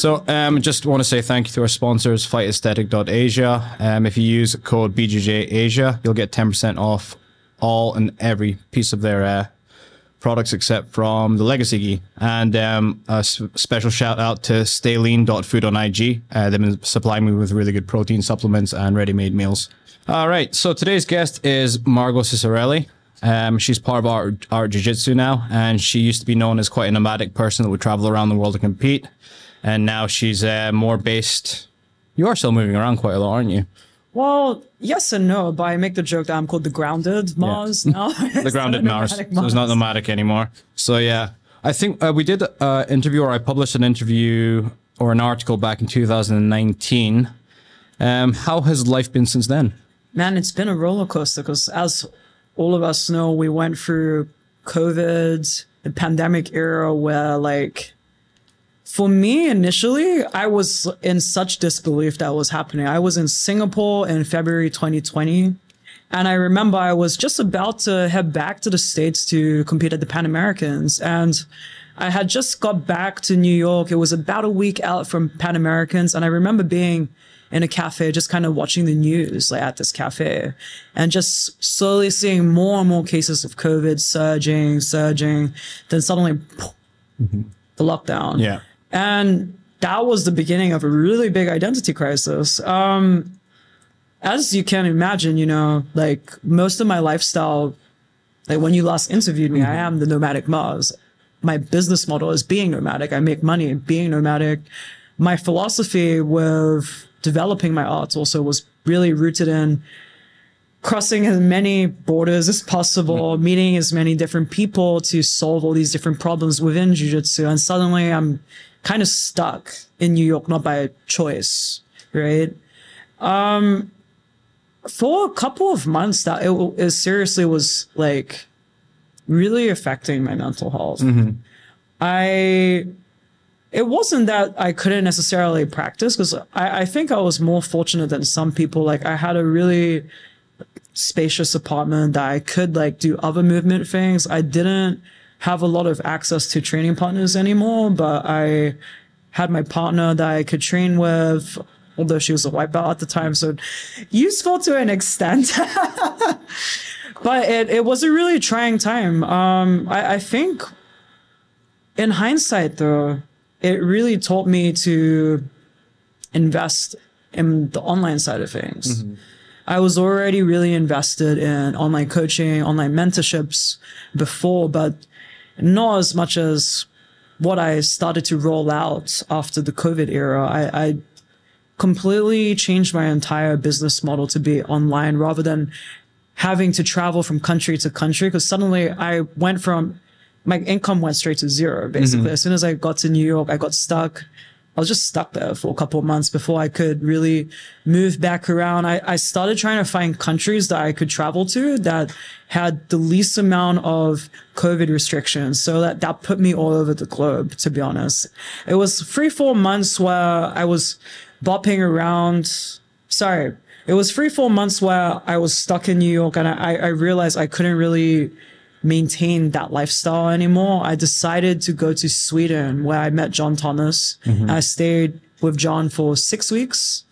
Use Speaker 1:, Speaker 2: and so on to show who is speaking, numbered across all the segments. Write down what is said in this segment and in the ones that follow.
Speaker 1: So, um, just want to say thank you to our sponsors, FightAesthetic.asia. Um, if you use code BJJ Asia, you'll get 10% off all and every piece of their uh, products except from the Legacy Gi. And um, a s- special shout out to StayLean.food on IG. Uh, they've been supplying me with really good protein supplements and ready-made meals. All right, so today's guest is Margot Ciccarelli. Um, she's part of our, Art Jiu-Jitsu now, and she used to be known as quite a nomadic person that would travel around the world to compete. And now she's uh, more based. You are still moving around quite a lot, aren't you?
Speaker 2: Well, yes and no, but I make the joke that I'm called the grounded Mars now.
Speaker 1: the grounded Mars. So it's not nomadic anymore. So yeah, I think uh, we did an interview, or I published an interview or an article back in 2019. Um, how has life been since then?
Speaker 2: Man, it's been a roller coaster because as all of us know, we went through COVID, the pandemic era where like for me initially, I was in such disbelief that was happening. I was in Singapore in February 2020. And I remember I was just about to head back to the States to compete at the Pan Americans. And I had just got back to New York. It was about a week out from Pan Americans. And I remember being in a cafe, just kind of watching the news like at this cafe and just slowly seeing more and more cases of COVID surging, surging. Then suddenly poof, mm-hmm. the lockdown.
Speaker 1: Yeah.
Speaker 2: And that was the beginning of a really big identity crisis. Um, as you can imagine, you know, like most of my lifestyle, like when you last interviewed me, I am the nomadic Mars. My business model is being nomadic. I make money being nomadic. My philosophy with developing my arts also was really rooted in crossing as many borders as possible, meeting as many different people to solve all these different problems within jujitsu. And suddenly I'm kind of stuck in New York, not by choice, right? Um, for a couple of months that it, it seriously was like really affecting my mental health. I, it wasn't that I couldn't necessarily practice because I, I think I was more fortunate than some people. Like I had a really spacious apartment that I could like do other movement things. I didn't have a lot of access to training partners anymore, but I had my partner that I could train with, although she was a white belt at the time. So useful to an extent. but it, it was a really trying time. Um, I, I think in hindsight though, it really taught me to invest in the online side of things. I was already really invested in online coaching, online mentorships before, but not as much as what I started to roll out after the COVID era. I, I completely changed my entire business model to be online rather than having to travel from country to country. Because suddenly I went from my income went straight to zero, basically. Mm-hmm. As soon as I got to New York, I got stuck. I was just stuck there for a couple months before I could really move back around. I, I started trying to find countries that I could travel to that had the least amount of COVID restrictions. So that, that put me all over the globe, to be honest. It was three, four months where I was bopping around. Sorry. It was three, four months where I was stuck in New York and I, I realized I couldn't really maintain that lifestyle anymore. I decided to go to Sweden where I met John Thomas. Mm-hmm. I stayed with John for six weeks.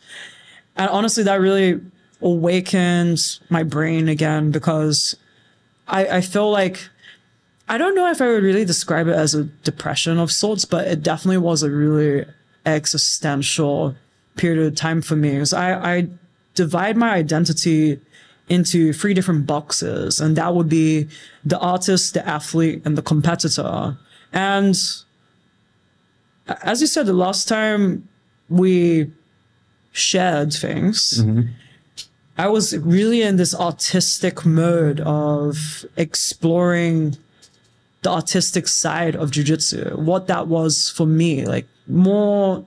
Speaker 2: And honestly, that really awakened my brain again because I, I feel like I don't know if I would really describe it as a depression of sorts, but it definitely was a really existential period of time for me. 'Cause I, I divide my identity into three different boxes, and that would be the artist, the athlete, and the competitor. And as you said, the last time we shared things, mm-hmm. I was really in this artistic mode of exploring the artistic side of jujitsu, what that was for me, like more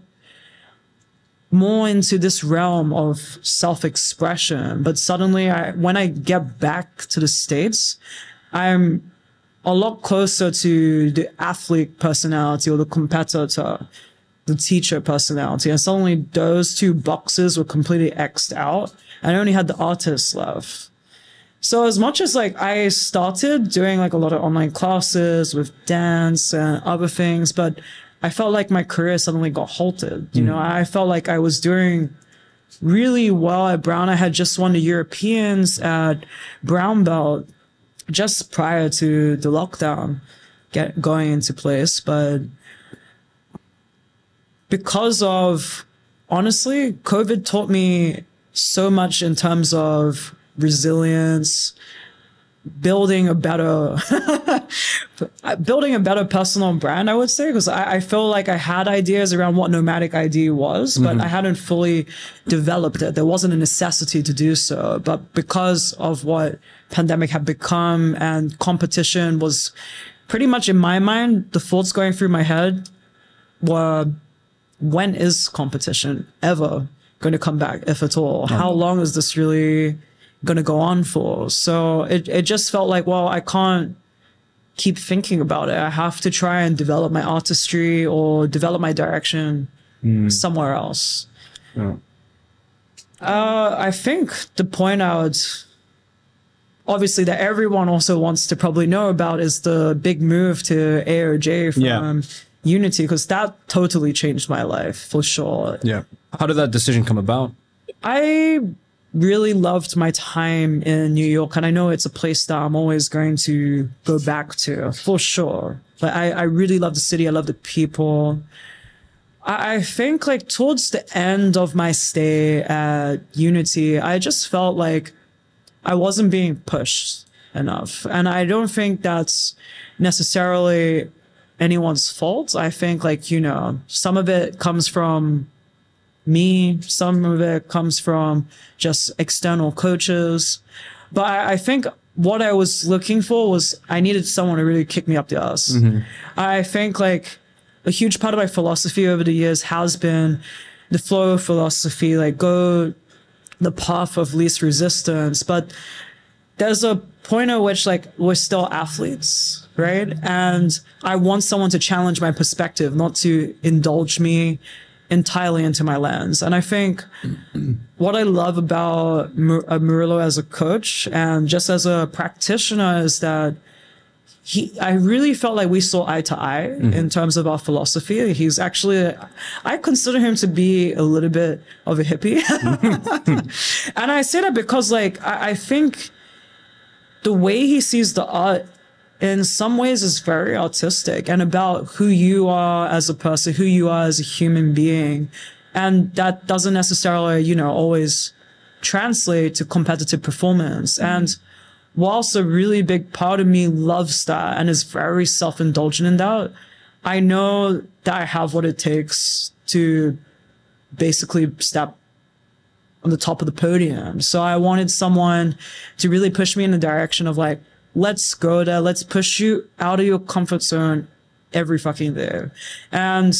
Speaker 2: more into this realm of self-expression. But suddenly I when I get back to the States, I'm a lot closer to the athlete personality or the competitor, the teacher personality. And suddenly those two boxes were completely X'd out. And I only had the artist left. So as much as like I started doing like a lot of online classes with dance and other things, but I felt like my career suddenly got halted. You know, I felt like I was doing really well at Brown. I had just won the Europeans at Brown Belt just prior to the lockdown get going into place, but because of honestly, COVID taught me so much in terms of resilience, building a better building a better personal brand i would say because I, I feel like i had ideas around what nomadic id was but mm-hmm. i hadn't fully developed it. There wasn't a necessity to do so. But because of what pandemic had become and competition was pretty much in my mind the thoughts going through my head were when is competition ever going to come back if at all? How long is this really going to go on for. So it, it just felt like, well, I can't keep thinking about it. I have to try and develop my artistry or develop my direction somewhere else.
Speaker 1: Yeah.
Speaker 2: Uh, I think the point I out, obviously, that everyone also wants to probably know about is the big move to AOJ from
Speaker 1: Yeah.
Speaker 2: Unity, because that totally changed my life for sure.
Speaker 1: Yeah. How did that decision come about?
Speaker 2: I really loved my time in New York, and I know it's a place that I'm always going to go back to for sure. But I, I really love the city. I love the people. I, I think like towards the end of my stay at Unity, I just felt like I wasn't being pushed enough. And I don't think that's necessarily anyone's fault. I think like, you know, some of it comes from me, some of it comes from just external coaches. But I, I think what I was looking for was I needed someone to really kick me up the ass. Mm-hmm. I think like a huge part of my philosophy over the years has been the flow of philosophy, like go the path of least resistance. But there's a point at which like we're still athletes, right? And I want someone to challenge my perspective, not to indulge me entirely into my lens. And I think what I love about Mur- uh, Murilo as a coach and just as a practitioner is that he, I really felt like we saw eye to eye in terms of our philosophy. He's actually, I consider him to be a little bit of a hippie. and I say that because like, I, I think the way he sees the art in some ways is very artistic and about who you are as a person, who you are as a human being. And that doesn't necessarily, you know, always translate to competitive performance. Mm-hmm. And whilst a really big part of me loves that and is very self-indulgent in that, I know that I have what it takes to basically step on the top of the podium. So I wanted someone to really push me in the direction of like, let's go there. Let's push you out of your comfort zone every fucking day. And,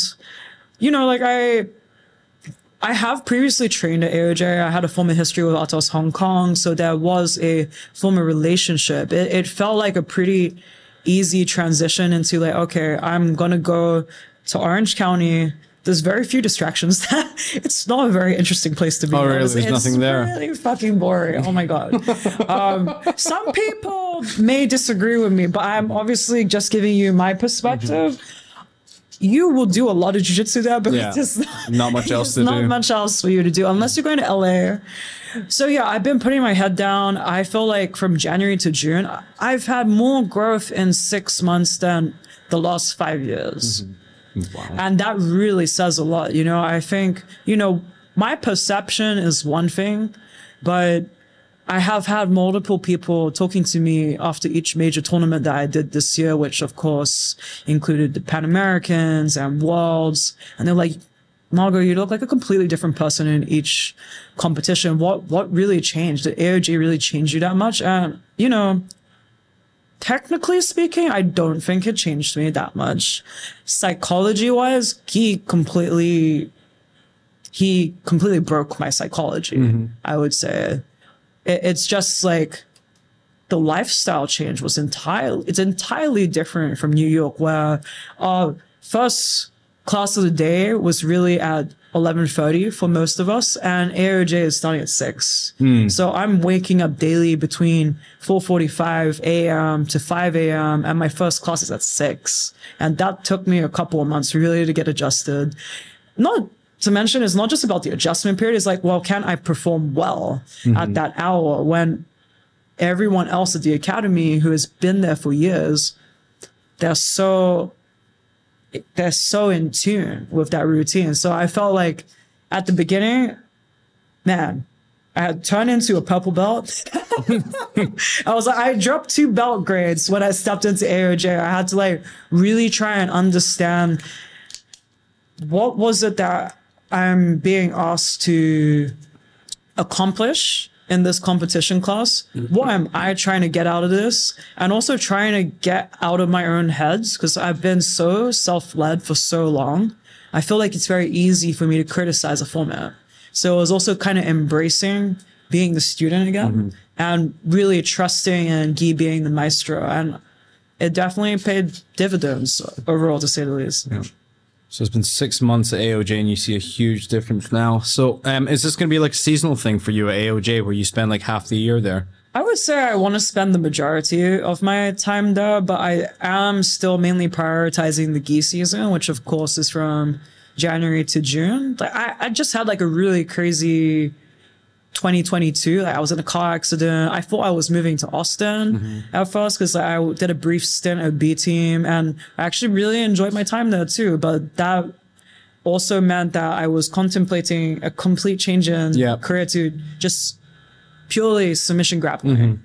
Speaker 2: you know, like I, I have previously trained at AOJ. I had a former history with Atos Hong Kong. So there was a former relationship. It, it felt like a pretty easy transition into like, okay, I'm going to go to Orange County. There's very few distractions. it's not a very interesting place to be.
Speaker 1: Oh, really? There's
Speaker 2: it's
Speaker 1: nothing there?
Speaker 2: Really fucking boring. Oh my god. um, some people may disagree with me, but I'm obviously just giving you my perspective. You will do a lot of jujitsu there, but
Speaker 1: Yeah.
Speaker 2: there's not,
Speaker 1: Not much else to
Speaker 2: not
Speaker 1: do.
Speaker 2: Not much else for you to do unless you're going to LA. So yeah, I've been putting my head down. I feel like from January to June, I've had more growth in six months than the last five years. And that really says a lot. You know, I think, you know, my perception is one thing, but I have had multiple people talking to me after each major tournament that I did this year, which of course included the Pan Americans and Worlds. And they're like, Margot, you look like a completely different person in each competition. What, what really changed? Did AOJ really change you that much? And, you know, technically speaking, I don't think it changed me that much. Psychology wise, he completely, he completely broke my psychology. I would say it, it's just like the lifestyle change was entirely, it's entirely different from New York where, uh, first class of the day was really at 11.30 for most of us and AOJ is starting at 6. Hmm. So I'm waking up daily between 4.45 a.m. to 5 a.m. and my first class is at 6. And that took me a couple of months really to get adjusted. Not to mention, it's not just about the adjustment period. It's like, well, can I perform well at mm-hmm. that hour when everyone else at the academy who has been there for years, they're so they're so in tune with that routine. So I felt like at the beginning, man, I had turned into a purple belt. I was like, I dropped two belt grades when I stepped into AOJ. I had to like really try and understand what was it that I'm being asked to accomplish in this competition class? Mm-hmm. What am I trying to get out of this? And also trying to get out of my own heads because I've been so self led for so long. I feel like it's very easy for me to criticize a format. So it was also kind of embracing being the student again mm-hmm. and really trusting in Guy being the maestro. And it definitely paid dividends overall, to say the least.
Speaker 1: So it's been six months at AOJ and you see a huge difference now. So um, is this going to be like a seasonal thing for you at AOJ where you spend like half the year there?
Speaker 2: I would say I want to spend the majority of my time there, but I am still mainly prioritizing the gi season, which of course is from January to June. Like I, I just had like a really crazy 2022. Like I was in a car accident. I thought I was moving to Austin mm-hmm. at first because I did a brief stint at B team and I actually really enjoyed my time there too. But that also meant that I was contemplating a complete change in
Speaker 1: Yeah.
Speaker 2: career to just purely submission grappling. Mm-hmm.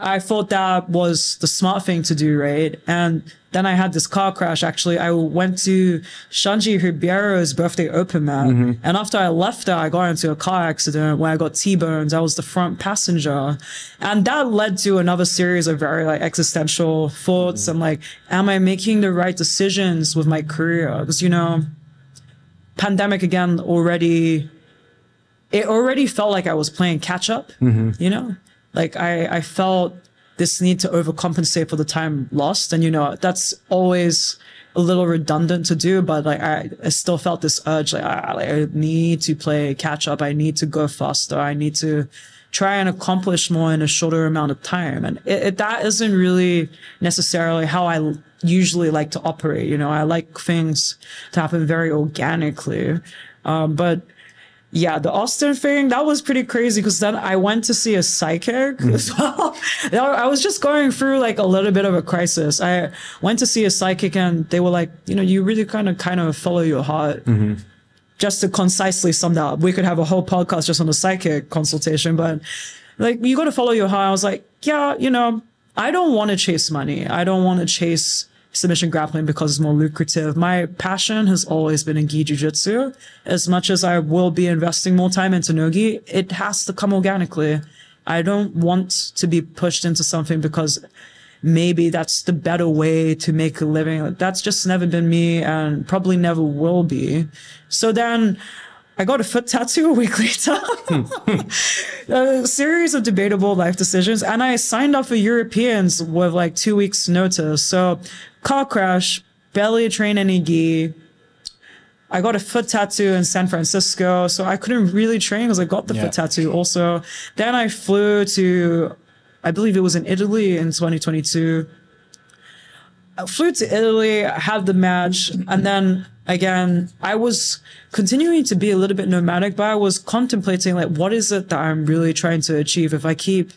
Speaker 2: I thought that was the smart thing to do, right? And then I had this car crash. Actually, I went to Xande Ribeiro's birthday open mat. Mm-hmm. And after I left there, I got into a car accident where I got T-boned. I was the front passenger. And that led to another series of very like existential thoughts mm-hmm. and like, am I making the right decisions with my career? Because, you know, pandemic again already it already felt like I was playing catch up, mm-hmm. you know? Like I, I felt this need to overcompensate for the time lost. And, you know, that's always a little redundant to do, but like I, I still felt this urge, like I, like I need to play catch up. I need to go faster. I need to try and accomplish more in a shorter amount of time. And it, it, that isn't really necessarily how I usually like to operate. You know, I like things to happen very organically. Um, but yeah, the Austin thing, that was pretty crazy because then I went to see a psychic hmm. as well. I was just going through like a little bit of a crisis. I went to see a psychic and they were like, you know, you really kind of kind of follow your heart. Mm-hmm. Just to concisely sum that up, we could have a whole podcast just on the psychic consultation, but like you got to follow your heart. I was like, yeah, you know, I don't want to chase money. I don't want to chase submission grappling because it's more lucrative. My passion has always been in gi jiu-jitsu. As much as I will be investing more time into nogi, it has to come organically. I don't want to be pushed into something because maybe that's the better way to make a living. That's just never been me and probably never will be. So then I got a foot tattoo a week later. a series of debatable life decisions. And I signed up for Europeans with like two weeks notice. So car crash, barely train any gi. I got a foot tattoo in San Francisco, so I couldn't really train because I got the
Speaker 1: Yeah.
Speaker 2: foot tattoo also. Then I flew to, I believe it was in Italy in 2022. I flew to Italy, had the match, and then again, I was continuing to be a little bit nomadic, but I was contemplating like, what is it that I'm really trying to achieve if I keep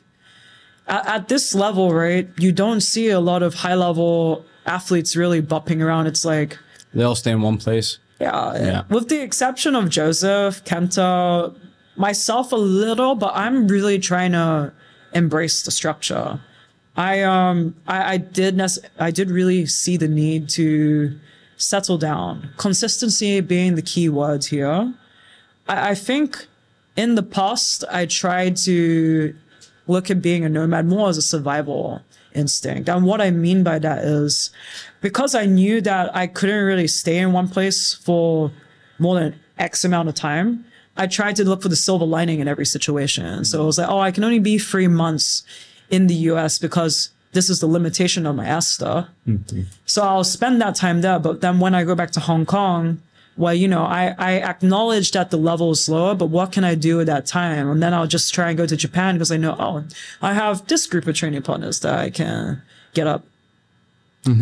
Speaker 2: at, at this level, right? You don't see a lot of high level athletes really bopping around. It's like,
Speaker 1: They all stay in one place.
Speaker 2: yeah,
Speaker 1: Yeah.
Speaker 2: with the exception of Jozef, Kenta, myself a little, but I'm really trying to embrace the structure. I um I, I did nec- I did really see the need to settle down. Consistency being the key word here. I, I think in the past I tried to look at being a nomad more as a survival instinct. And what I mean by that is because I knew that I couldn't really stay in one place for more than X amount of time, I tried to look for the silver lining in every situation. So it was like, oh, I can only be three months in the US because this is the limitation of my ESTA. Mm-hmm. So I'll spend that time there. But then when I go back to Hong Kong, well, you know, I, I acknowledge that the level is lower, but what can I do at that time? And then I'll just try and go to Japan because I know, oh, I have this group of training partners that I can get up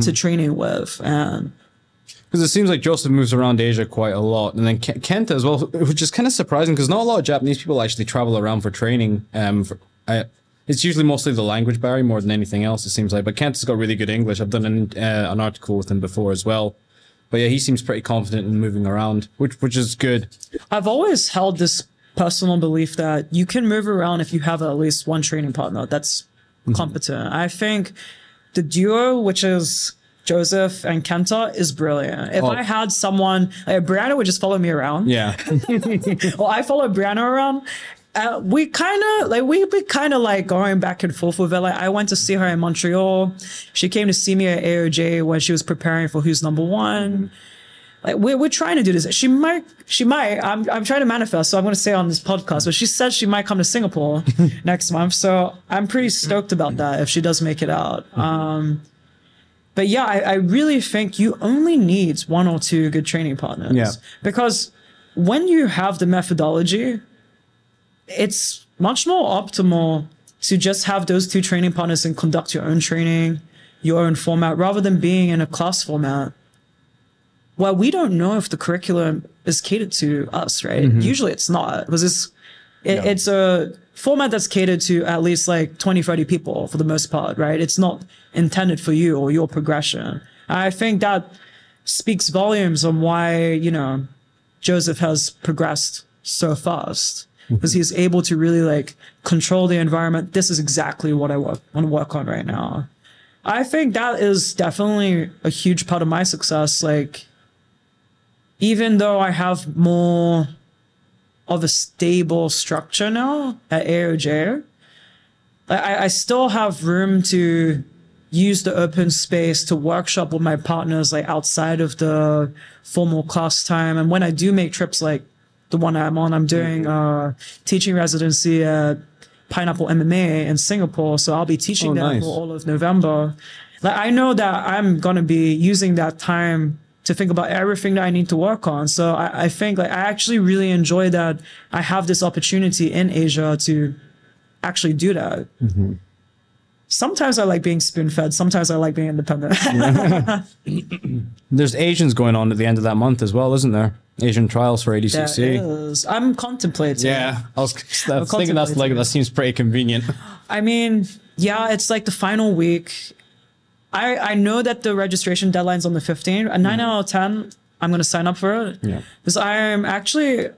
Speaker 2: to training with. And
Speaker 1: Because it seems like Jozef moves around Asia quite a lot, and then Ke- Kenta as well, which is kind of surprising because not a lot of Japanese people actually travel around for training. Um, for, uh, it's usually mostly the language barrier more than anything else. It seems like, but Kenta's got really good English. I've done an uh, an article with him before as well. But yeah, he seems pretty confident in moving around, which which is good.
Speaker 2: I've always held this personal belief that you can move around if you have at least one training partner that's mm-hmm. competent. I think the duo, which is Jozef and Kenta, is brilliant. If
Speaker 1: Oh.
Speaker 2: I had someone, like Brianna would just follow me around.
Speaker 1: Yeah,
Speaker 2: well, I follow Brianna around. Uh, we kind of like we be kind of like going back and forth with it. Like I went to see her in Montreal. She came to see me at AOJ when she was preparing for Who's Number One. Like we're we're trying to do this. She might she might. I'm I'm trying to manifest. So I'm going to say on this podcast. But she said she might come to Singapore next month. So I'm pretty stoked about that if she does make it out. Um, but yeah, I, I really think you only need one or two good training partners.
Speaker 1: Yeah.
Speaker 2: Because when you have the methodology, it's much more optimal to just have those two training partners and conduct your own training, your own format, rather than being in a class format. Well, we don't know if the curriculum is catered to us, right? Mm-hmm. Usually it's not because it's it, it's a format that's catered to at least like 20, 30 people for the most part, right? It's not intended for you or your progression. I think that speaks volumes on why, you know, Jozef has progressed so fast because he's able to really like control the environment. This is exactly what I want to work on right now. I think that is definitely a huge part of my success. Like, even though I have more of a stable structure now at AOJ, I, I still have room to use the open space to workshop with my partners like outside of the formal class time. And when I do make trips like the one I'm on, I'm doing uh teaching residency at Pineapple MMA in Singapore. So I'll be teaching
Speaker 1: Oh,
Speaker 2: there
Speaker 1: nice.
Speaker 2: for all of November. Like I know that I'm gonna be using that time to think about everything that I need to work on. So I, I think like I actually really enjoy that I have this opportunity in Asia to actually do that. Sometimes I like being spoon fed. Sometimes I like being independent.
Speaker 1: there's Asians going on at the end of that month as well, isn't there? Asian trials for ADCC.
Speaker 2: I'm contemplating.
Speaker 1: Yeah, I was, I was thinking that's like that seems pretty convenient.
Speaker 2: I mean, yeah, it's like the final week. I I know that the registration deadline's on the 15th. A 9 mm-hmm. out of 10, I'm going to sign up for it.
Speaker 1: Yeah.
Speaker 2: Because I'm actually,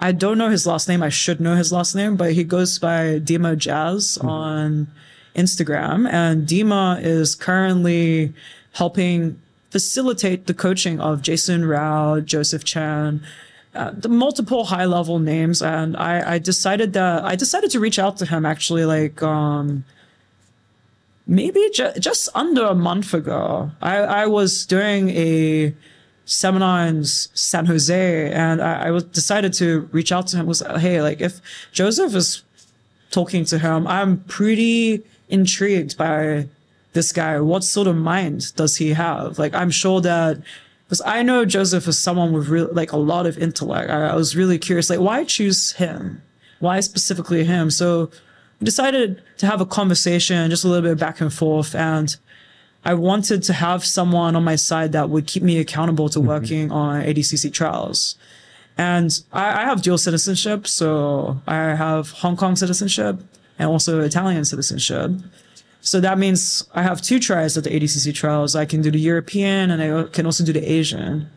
Speaker 2: I don't know his last name. I should know his last name, but he goes by Dima Jazz mm-hmm. on Instagram. And Dima is currently helping facilitate the coaching of Jason Rau, Jozef Chen, uh, the multiple high level names. And I, I decided that I decided to reach out to him actually like, um, maybe ju- just under a month ago. I, I was doing a seminar in San Jose and I, I was decided to reach out to him was hey like if Jozef is talking to him I'm pretty intrigued by this guy what sort of mind does he have? Like I'm sure that because I know Jozef is someone with real like a lot of intellect. I, I was really curious like why choose him? Why specifically him? So we decided to have a conversation just a little bit back and forth and I wanted to have someone on my side that would keep me accountable to mm-hmm. working on ADCC trials. And I, I have dual citizenship, so I have Hong Kong citizenship and also Italian citizenship. So that means I have two tries at the ADCC trials. I can do the European and I can also do the Asian.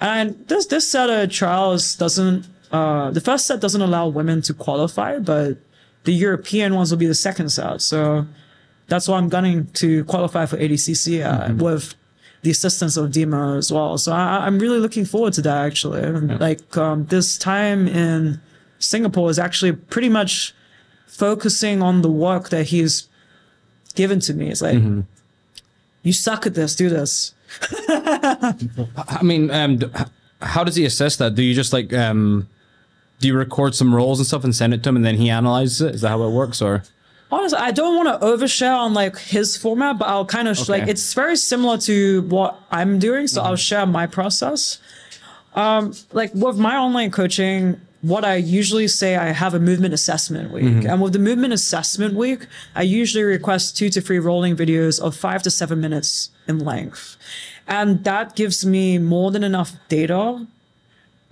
Speaker 2: And this this set of trials doesn't uh the first set doesn't allow women to qualify, but the European ones will be the second set. So that's why I'm gunning to qualify for ADCC uh, with the assistance of Dima as well. So I, I'm really looking forward to that actually. Like um, this time in Singapore is actually pretty much focusing on the work that he's given to me. It's like, you suck at this, do this.
Speaker 1: I mean, um, how does he assess that? Do you just like um, do you record some rolls and stuff and send it to him, and then he analyzes it? Is that how it works, or
Speaker 2: honestly, I don't want to overshare on like his format, but I'll kind of sh- like it's very similar to what I'm doing. So I'll share my process. Um, like with my online coaching, what I usually say, I have a movement assessment week, mm-hmm. and with the movement assessment week, I usually request two to three rolling videos of five to seven minutes in length, and that gives me more than enough data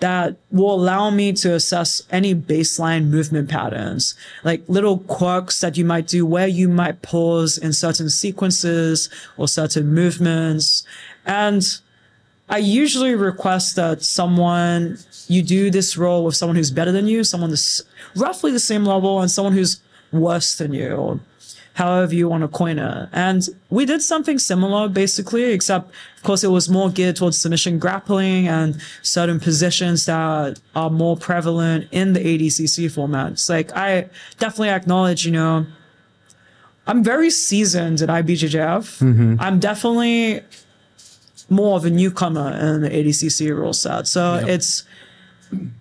Speaker 2: that will allow me to assess any baseline movement patterns, like little quirks that you might do where you might pause in certain sequences or certain movements. And I usually request that someone, you do this roll with someone who's better than you, someone that's roughly the same level, and someone who's worse than you, or however you want to coin it. And we did something similar basically, except of course it was more geared towards submission grappling and certain positions that are more prevalent in the ADCC format. It's like I definitely acknowledge, you know, I'm very seasoned at IBJJF. Mm-hmm. I'm definitely more of a newcomer in the ADCC rule set. So it's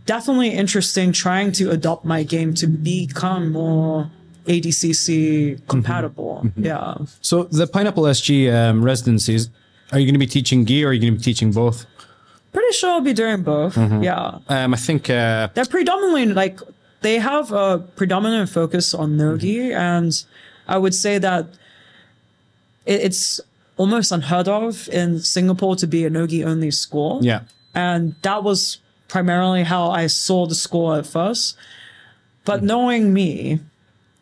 Speaker 2: definitely interesting trying to adopt my game to become more ADCC compatible. Yeah.
Speaker 1: So the Pineapple SG um, residencies, are you going to be teaching gi or are you going to be teaching both?
Speaker 2: Pretty sure I'll be doing both. Yeah.
Speaker 1: Um, I think uh,
Speaker 2: They're predominantly like, they have a predominant focus on Nogi. And I would say that it, it's almost unheard of in Singapore to be a Nogi only school.
Speaker 1: yeah.
Speaker 2: And that was primarily how I saw the school at first. But knowing me,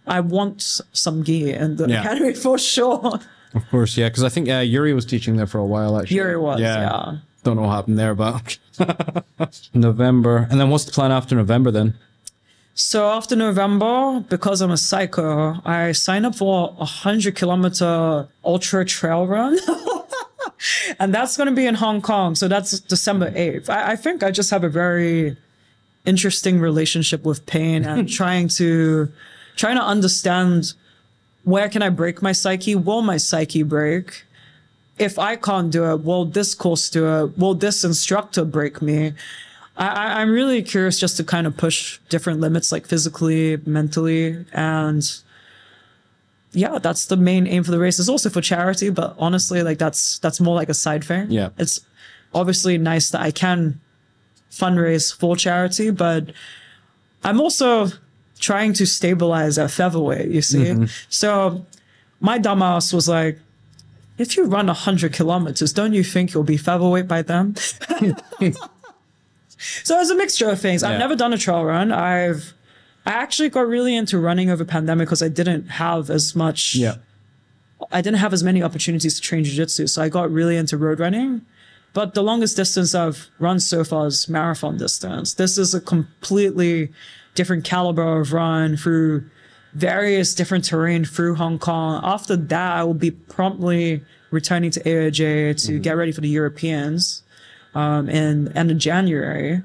Speaker 2: I want some gi in the
Speaker 1: Yeah.
Speaker 2: academy for sure.
Speaker 1: Of course, yeah, because I think uh, Yuri was teaching there for a while. Actually,
Speaker 2: Yuri was, yeah.
Speaker 1: Don't know what happened there, but November, and then what's the plan after November? Then
Speaker 2: So after November, because I'm a psycho, I signed up for a hundred kilometer ultra trail run. and that's going to be in Hong Kong. So that's December 8th. I, I think I just have a very interesting relationship with pain and trying to, trying to understand where can I break my psyche? Will my psyche break? If I can't do it, will this course do it? Will this instructor break me? I, I'm really curious just to kind of push different limits, like physically, mentally, and yeah, that's the main aim for the race. It's also for charity, but honestly, like that's that's more like a side thing.
Speaker 1: Yeah.
Speaker 2: it's obviously nice that I can fundraise for charity, but I'm also trying to stabilize at featherweight. You see, mm-hmm. so my dumbass was like. If you run 100 kilometers, don't you think you'll be featherweight by then? So it's a mixture of things. I've
Speaker 1: Yeah.
Speaker 2: never done a trail run. I've I actually got really into running over pandemic because I didn't have as much Yeah. I didn't have as many opportunities to train jiu-jitsu. So I got really into road running. But the longest distance I've run so far is marathon distance. This is a completely different caliber of run through various different terrain through Hong Kong. After that, I will be promptly returning to AOJ to mm-hmm. get ready for the Europeans um, in end of January.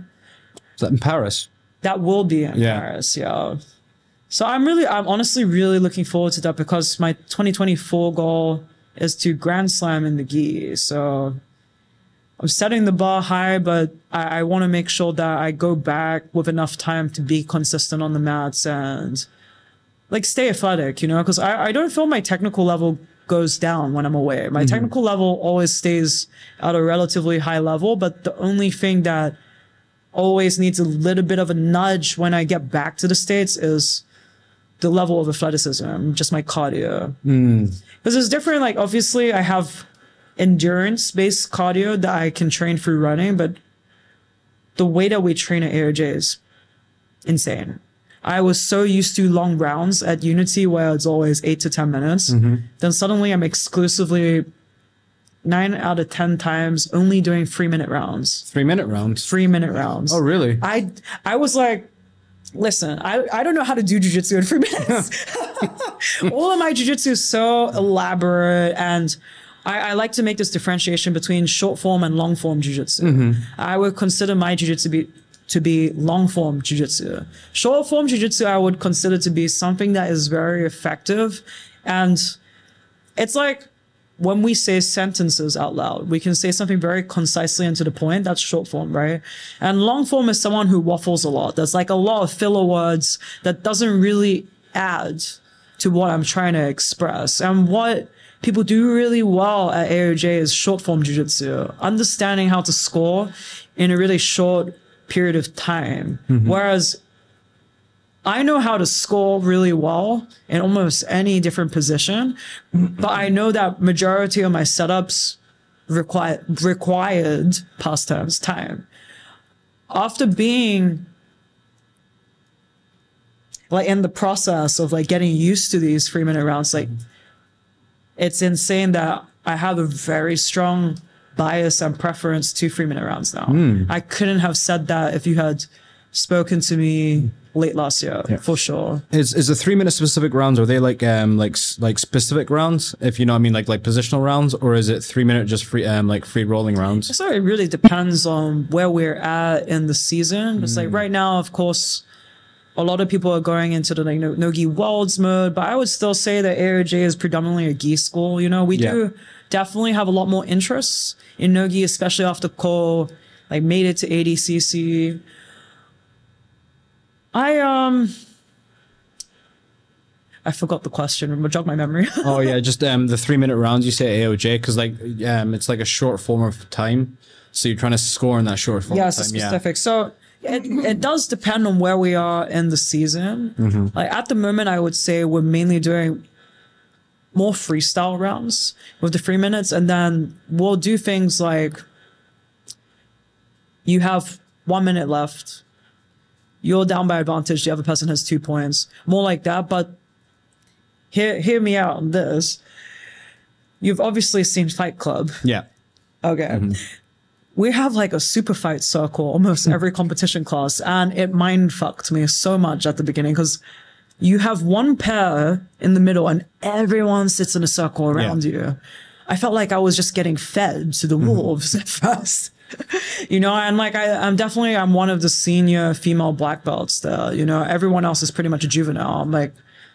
Speaker 1: is that in Paris?
Speaker 2: That will be in
Speaker 1: Yeah.
Speaker 2: Paris, yeah. So I'm really, I'm honestly really looking forward to that because my 2024 goal is to Grand Slam in the gi. So I'm setting the bar high, but I, I want to make sure that I go back with enough time to be consistent on the mats and like stay athletic, you know, because I, I don't feel my technical level goes down when I'm away. My mm-hmm. technical level always stays at a relatively high level, but the only thing that always needs a little bit of a nudge when I get back to the States is the level of athleticism, just my cardio. Mm. Because it's different. Like, obviously, I have endurance based cardio that I can train through running, but the way that we train at AOJ is insane. I was so used to long rounds at Unity where it's always eight to 10 minutes. Mm-hmm. Then suddenly I'm exclusively nine out of 10 times only doing three minute rounds,
Speaker 1: Three minute rounds.
Speaker 2: three minute rounds.
Speaker 1: Oh, really?
Speaker 2: I I was like, listen, I, I don't know how to do jujitsu in three minutes. All of my jujitsu is so elaborate and I, I like to make this differentiation between short form and long form jujitsu. Mm-hmm. I would consider my jujitsu to be to be long form jujitsu. Short form jujitsu I would consider to be something that is very effective and it's like when we say sentences out loud, we can say something very concisely and to the point. That's short form, right? And long form is someone who waffles a lot. There's like a lot of filler words that doesn't really add to what I'm trying to express. And what people do really well at AOJ is short form jujitsu, understanding how to score in a really short period of time. Mm-hmm. Whereas I know how to score really well in almost any different position, but I know that majority of my setups require required past tense time. After being like in the process of like getting used to these three minute rounds, like mm-hmm. it's insane that I have a very strong bias and preference to three minute rounds now. I couldn't have said that if you had spoken to me late last year, for sure.
Speaker 1: Is is the three minute specific rounds? Are they like um like like specific rounds? If you know, what I mean, like like positional rounds, or is it three minute just free um like free rolling rounds?
Speaker 2: So it really depends on where we're at in the season. It's
Speaker 1: Mm.
Speaker 2: like right now, of course, a lot of people are going into the like no, no gi worlds mode, but I would still say that AOJ is predominantly a gi school. You know, we
Speaker 1: Yeah.
Speaker 2: do definitely have a lot more interests in no gi, especially after Cole like made it to ADCC. I um. I forgot the question. Jog my memory.
Speaker 1: oh yeah, just um the three minute rounds you say AOJ because like um it's like a short form of time, so you're trying to score in that short form
Speaker 2: yeah,
Speaker 1: of time. Yeah.
Speaker 2: specific. So it, it does depend on where we are in the season. Like at the moment, I would say we're mainly doing more freestyle rounds with the three minutes, and then we'll do things like you have one minute left. You're down by advantage. The other person has two points. More like that. But hear hear me out on this. You've obviously seen Fight Club.
Speaker 1: Yeah.
Speaker 2: Okay. Mm-hmm. We have like a super fight circle almost mm. every competition class, and it mind fucked me so much at the beginning because you have one pair in the middle and everyone sits in a circle around you. I felt like I was just getting fed to the wolves at first. you know, and like I, I'm definitely I'm one of the senior female black belts there. You know, everyone else is pretty much a juvenile. I'm like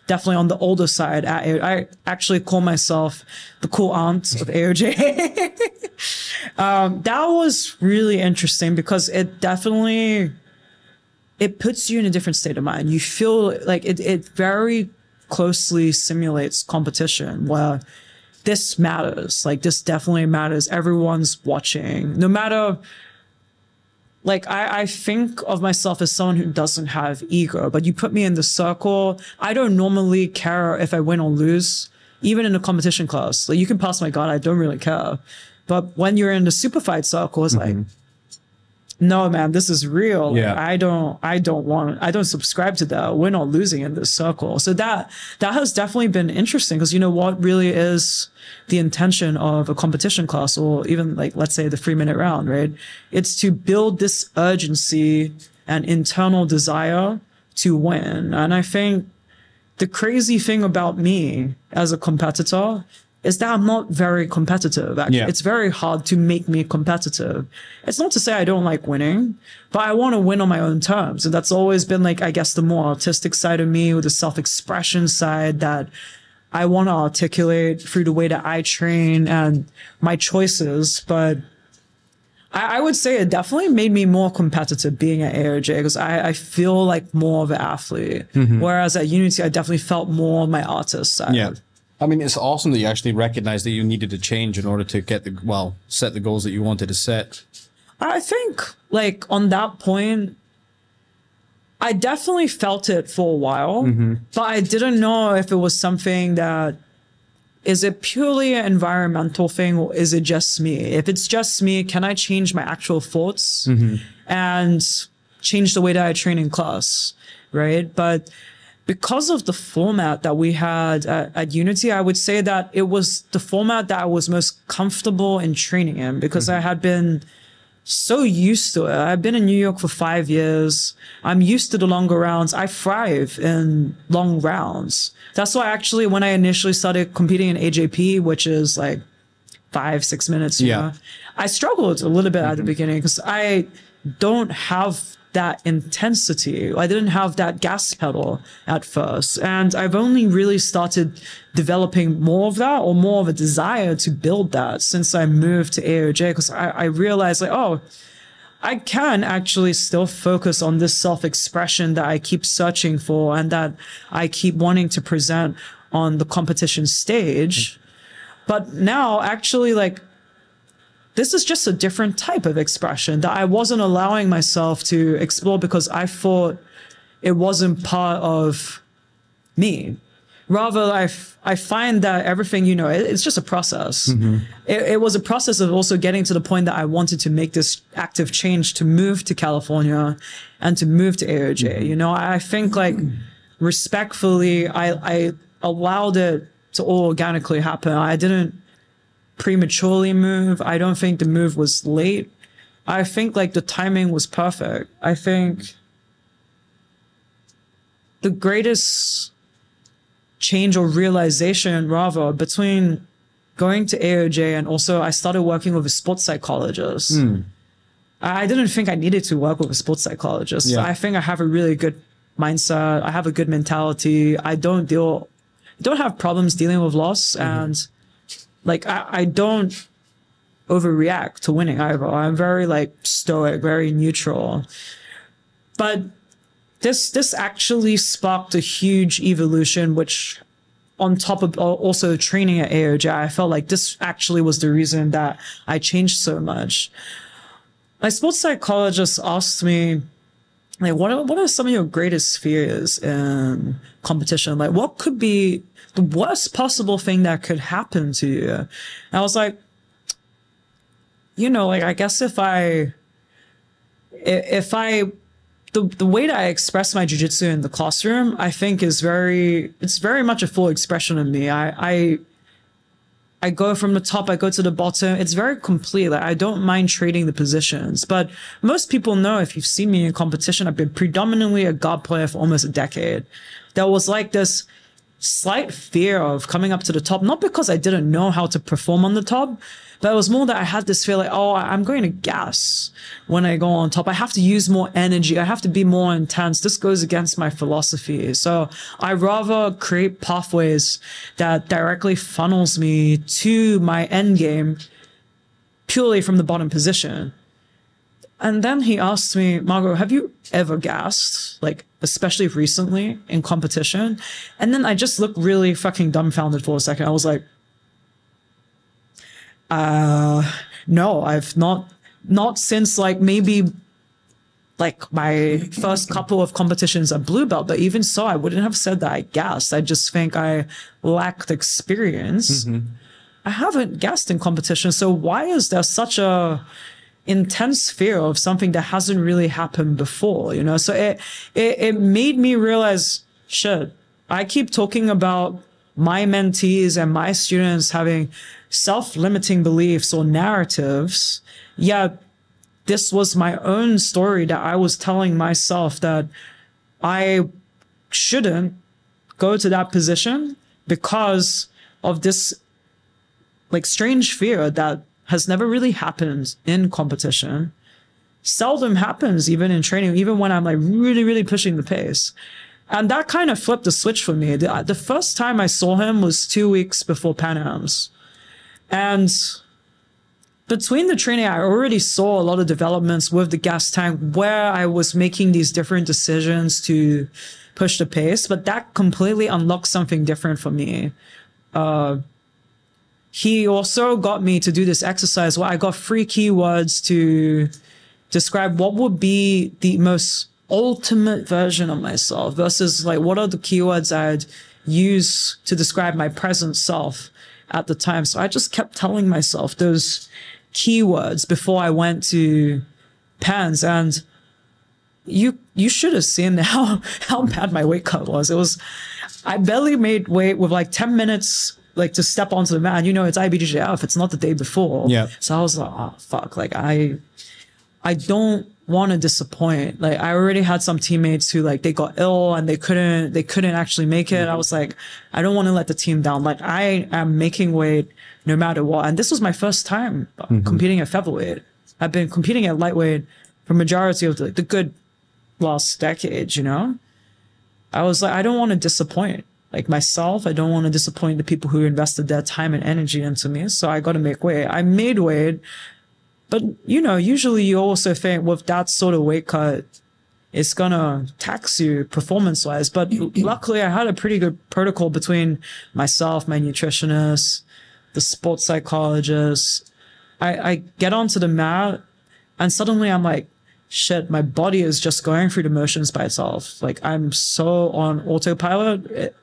Speaker 2: definitely on the older side. I, I actually call myself the cool aunt of AOJ. um, that was really interesting because it definitely it puts you in a different state of mind. You feel like it, it very closely simulates competition where this matters. Like this definitely matters. Everyone's watching. No matter like I, I think of myself as someone who doesn't have ego, but you put me in the circle. I don't normally care if I win or lose, even in a competition class. Like you can pass my guard, I don't really care. But when you're in the super fight circle, it's like, mm-hmm. No, man, this is real. Like,
Speaker 1: Yeah.
Speaker 2: I don't, I don't want, I don't subscribe to that. We're not losing in this circle. So that, that has definitely been interesting because you know what really is the intention of a competition class or even like, let's say the three minute round, right? It's to build this urgency and internal desire to win. And I think the crazy thing about me as a competitor is that I'm not very competitive. Actually,
Speaker 1: Yeah.
Speaker 2: it's very hard to make me competitive. It's not to say I don't like winning, but I want to win on my own terms. And that's always been like, I guess, the more artistic side of me or the self expression side that I want to articulate through the way that I train and my choices. But I, I would say it definitely made me more competitive being at AOJ because I, I feel like more of an athlete. Mm-hmm. Whereas at Unity, I definitely felt more my artist side.
Speaker 1: Yeah. I mean, it's awesome that you actually recognized that you needed to change in order to get the, well, set the goals that you wanted to set.
Speaker 2: I think like on that point, I definitely felt it for a while, mm-hmm. but I didn't know if it was something that is it purely an environmental thing or is it just me? If it's just me, can I change my actual thoughts mm-hmm. and change the way that I train in class? Right. But because of the format that we had at, at Unity, I would say that it was the format that I was most comfortable in training in because mm-hmm. I had been so used to it. I've been in New York for five years. I'm used to the longer rounds. I thrive in long rounds. That's why actually when I initially started competing in AJP, which is like five, six minutes,
Speaker 1: Yeah.
Speaker 2: know, I struggled a little bit at the mm-hmm. beginning because I don't have that intensity. I didn't have that gas pedal at first. And I've only really started developing more of that or more of a desire to build that since I moved to AOJ because I, I realized like, oh, I can actually still focus on this self expression that I keep searching for and that I keep wanting to present on the competition stage. But now, actually, like, this is just a different type of expression that I wasn't allowing myself to explore because I thought it wasn't part of me. Rather, I, f- I find that everything, you know, it, it's just a process. Mm-hmm. It, it was a process of also getting to the point that I wanted to make this active change to move to California and to move to AOJ. Mm-hmm. You know, I think like respectfully, I, I allowed it to all organically happen. I didn't prematurely move. I don't think the move was late. I think like the timing was perfect. I think the greatest change or realization rather between going to AOJ and also I started working with a sports psychologist. Hmm. I didn't think I needed to work with a sports psychologist.
Speaker 1: Yeah.
Speaker 2: I think I have a really good mindset. I have a good mentality. I don't deal, don't have problems dealing with loss mm-hmm. and like I, I don't overreact to winning either. I'm very like stoic, very neutral. But this this actually sparked a huge evolution, which on top of also training at AOJ, I felt like this actually was the reason that I changed so much. My sports psychologist asked me, like, what are, what are some of your greatest fears in competition? Like, what could be the worst possible thing that could happen to you? And I was like, you know, like, I guess if I, if I, the, the way that I express my jujitsu in the classroom, I think is very, it's very much a full expression of me. I, I, I go from the top, I go to the bottom. It's very complete. Like I don't mind trading the positions, but most people know if you've seen me in competition, I've been predominantly a guard player for almost a decade. There was like this slight fear of coming up to the top, not because I didn't know how to perform on the top, but it was more that I had this fear like, oh, I'm going to gas when I go on top. I have to use more energy. I have to be more intense. This goes against my philosophy. So I rather create pathways that directly funnels me to my end game purely from the bottom position. And then he asked me, Margot, have you ever gassed? Like, especially recently in competition? And then I just looked really fucking dumbfounded for a second. I was like, uh, no, I've not, not since like maybe like my first couple of competitions at blue belt. But even so, I wouldn't have said that I gassed. I just think I lacked experience. I haven't gassed in competition. So why is there such a intense fear of something that hasn't really happened before? You know, so it it, it made me realize, shit, I keep talking about my mentees and my students having self-limiting beliefs or narratives. Yet this was my own story that I was telling myself that I shouldn't go to that position because of this like strange fear that has never really happened in competition. Seldom happens even in training, even when I'm like really, really pushing the pace. And that kind of flipped the switch for me. The, the first time I saw him was two weeks before Pan Am's. And between the training, I already saw a lot of developments with the gas tank where I was making these different decisions to push the pace, but that completely unlocked something different for me. Uh, he also got me to do this exercise where I got three keywords to describe what would be the most ultimate version of myself versus like what are the keywords I'd use to describe my present self at the time. So I just kept telling myself those keywords before I went to pans and you you should have seen how how bad my weight cut was. It was I barely made weight with like 10 minutes like to step onto the mat. And you know it's IBJJF, it's not the day before.
Speaker 1: Yeah.
Speaker 2: So I was like, oh fuck. Like I I don't want to disappoint. Like I already had some teammates who like they got ill and they couldn't they couldn't actually make it. I was like, I don't want to let the team down. Like I am making weight no matter what. And this was my first time mm-hmm. competing at featherweight. I've been competing at lightweight for majority of the, the good last decades, you know? I was like, I don't want to disappoint like myself. I don't want to disappoint the people who invested their time and energy into me. So I got to make weight. I made weight But you know, usually you also think with that sort of weight cut, it's gonna tax you performance wise. But mm-hmm. luckily, I had a pretty good protocol between myself, my nutritionist, the sports psychologist. I, I get onto the mat, and suddenly I'm like, shit, my body is just going through the motions by itself. Like I'm so on autopilot. It,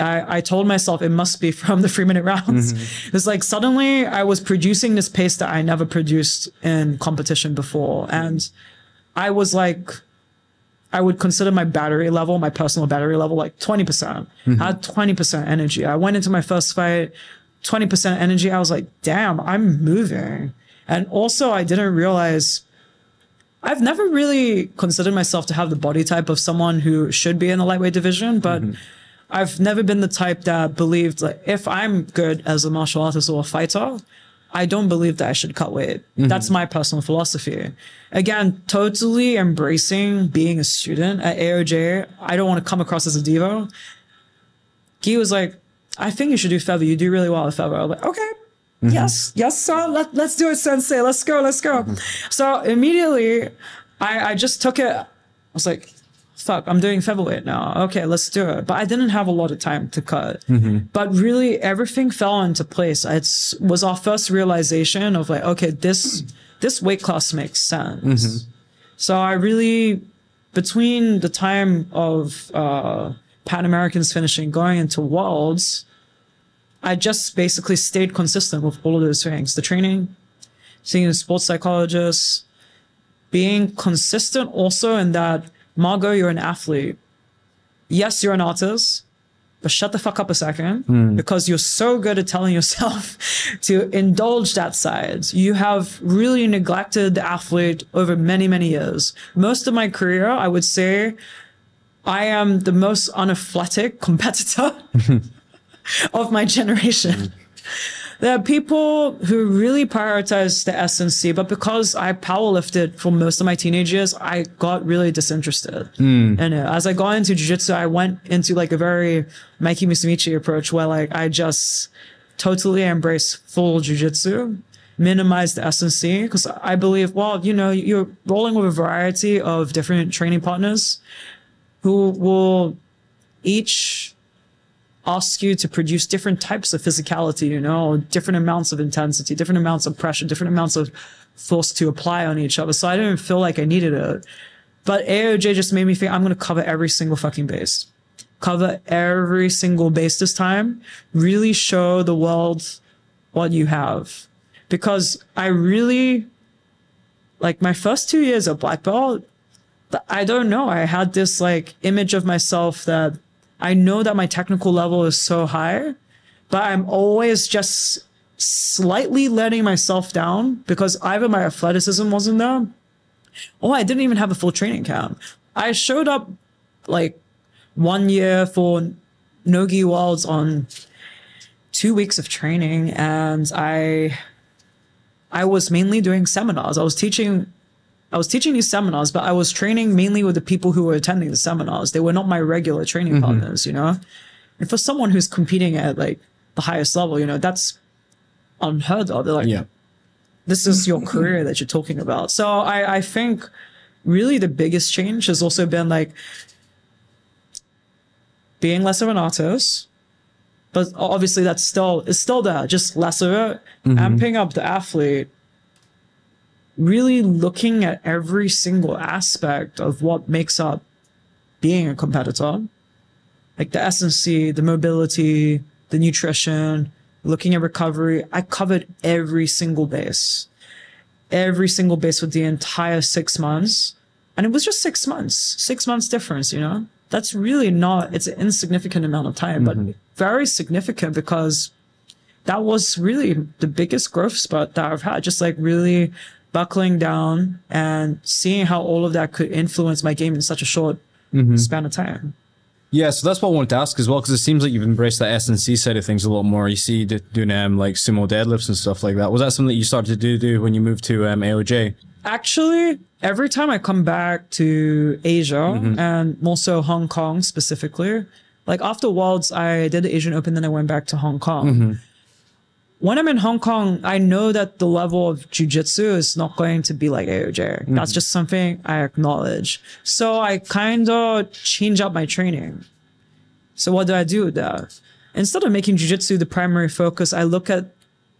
Speaker 2: I, I told myself it must be from the three minute rounds. Mm-hmm. It was like suddenly I was producing this pace that I never produced in competition before. And I was like, I would consider my battery level, my personal battery level, like 20%. percent mm-hmm. I had 20% energy. I went into my first fight, 20% energy. I was like, damn, I'm moving. And also, I didn't realize I've never really considered myself to have the body type of someone who should be in the lightweight division, but mm-hmm. I've never been the type that believed like if I'm good as a martial artist or a fighter, I don't believe that I should cut weight. Mm-hmm. That's my personal philosophy. Again, totally embracing being a student at AOJ. I don't want to come across as a diva. He was like, I think you should do feather. You do really well at feather. I was like, okay. Mm-hmm. Yes, yes, sir. Let, let's do it, sensei. Let's go, let's go. Mm-hmm. So immediately I, I just took it. I was like, fuck, I'm doing featherweight now. Okay, let's do it. But I didn't have a lot of time to cut. But really, everything fell into place. It was our first realization of like, okay, this this weight class makes sense. So I really, between the time of uh, Pan Americans finishing, going into Worlds, I just basically stayed consistent with all of those things. The training, seeing a sports psychologist, being consistent also in that Margot, you're an athlete. Yes, you're an artist, but shut the fuck up a second hmm. because you're so good at telling yourself to indulge that side. You have really neglected the athlete over many, many years. Most of my career, I would say, I am the most unathletic competitor of my generation. Hmm. There are people who really prioritize the SNC, but because I powerlifted for most of my teenage years, I got really disinterested. And uh, as I got into jiu-jitsu, I went into like a very Mikey Musumeci approach where like I just totally embrace full jiu-jitsu, minimize the SNC because I believe, well, you know, you're rolling with a variety of different training partners who will each ask you to produce different types of physicality, you know, different amounts of intensity, different amounts of pressure, different amounts of force to apply on each other. So I didn't feel like I needed it. But AOJ just made me think I'm going to cover every single fucking base. Cover every single base this time. Really show the world what you have. Because I really, like my first two years of black belt, I don't know. I had this like image of myself that I know that my technical level is so high, but I'm always just slightly letting myself down because either my athleticism wasn't there or I didn't even have a full training camp. I showed up like one year for Nogi Worlds on two weeks of training and I I was mainly doing seminars. I was teaching I was teaching these seminars, but I was training mainly with the people who were attending the seminars. They were not my regular training mm-hmm. partners, you know? And for someone who's competing at like the highest level, you know, that's unheard of. They're like,
Speaker 1: Yeah.
Speaker 2: this is your career that you're talking about. So I, I think really the biggest change has also been like being less of an artist, but obviously that's still it's still there, just less of it. Mm-hmm. Amping up the athlete, really looking at every single aspect of what makes up being a competitor. Like the SNC, the mobility, the nutrition, looking at recovery. I covered every single base. Every single base with the entire six months. And it was just six months, six months difference, you know? That's really not, it's an insignificant amount of time, but mm-hmm. very significant because that was really the biggest growth spurt that I've had. Just like really buckling down and seeing how all of that could influence my game in such a short span of time.
Speaker 1: Yeah, so that's what I wanted to ask as well, because it seems like you've embraced that SNC side of things a lot more. You see doing um, like sumo deadlifts and stuff like that. Was that something that you started to do, do when you moved to um, AOJ?
Speaker 2: Actually, every time I come back to Asia and more so Hong Kong specifically, like after Worlds, I did the Asian Open, then I went back to Hong Kong. When I'm in Hong Kong, I know that the level of jujitsu is not going to be like AOJ. That's mm-hmm. just something I acknowledge. So I kind of change up my training. So what do I do with that? Instead of making jujitsu the primary focus, I look at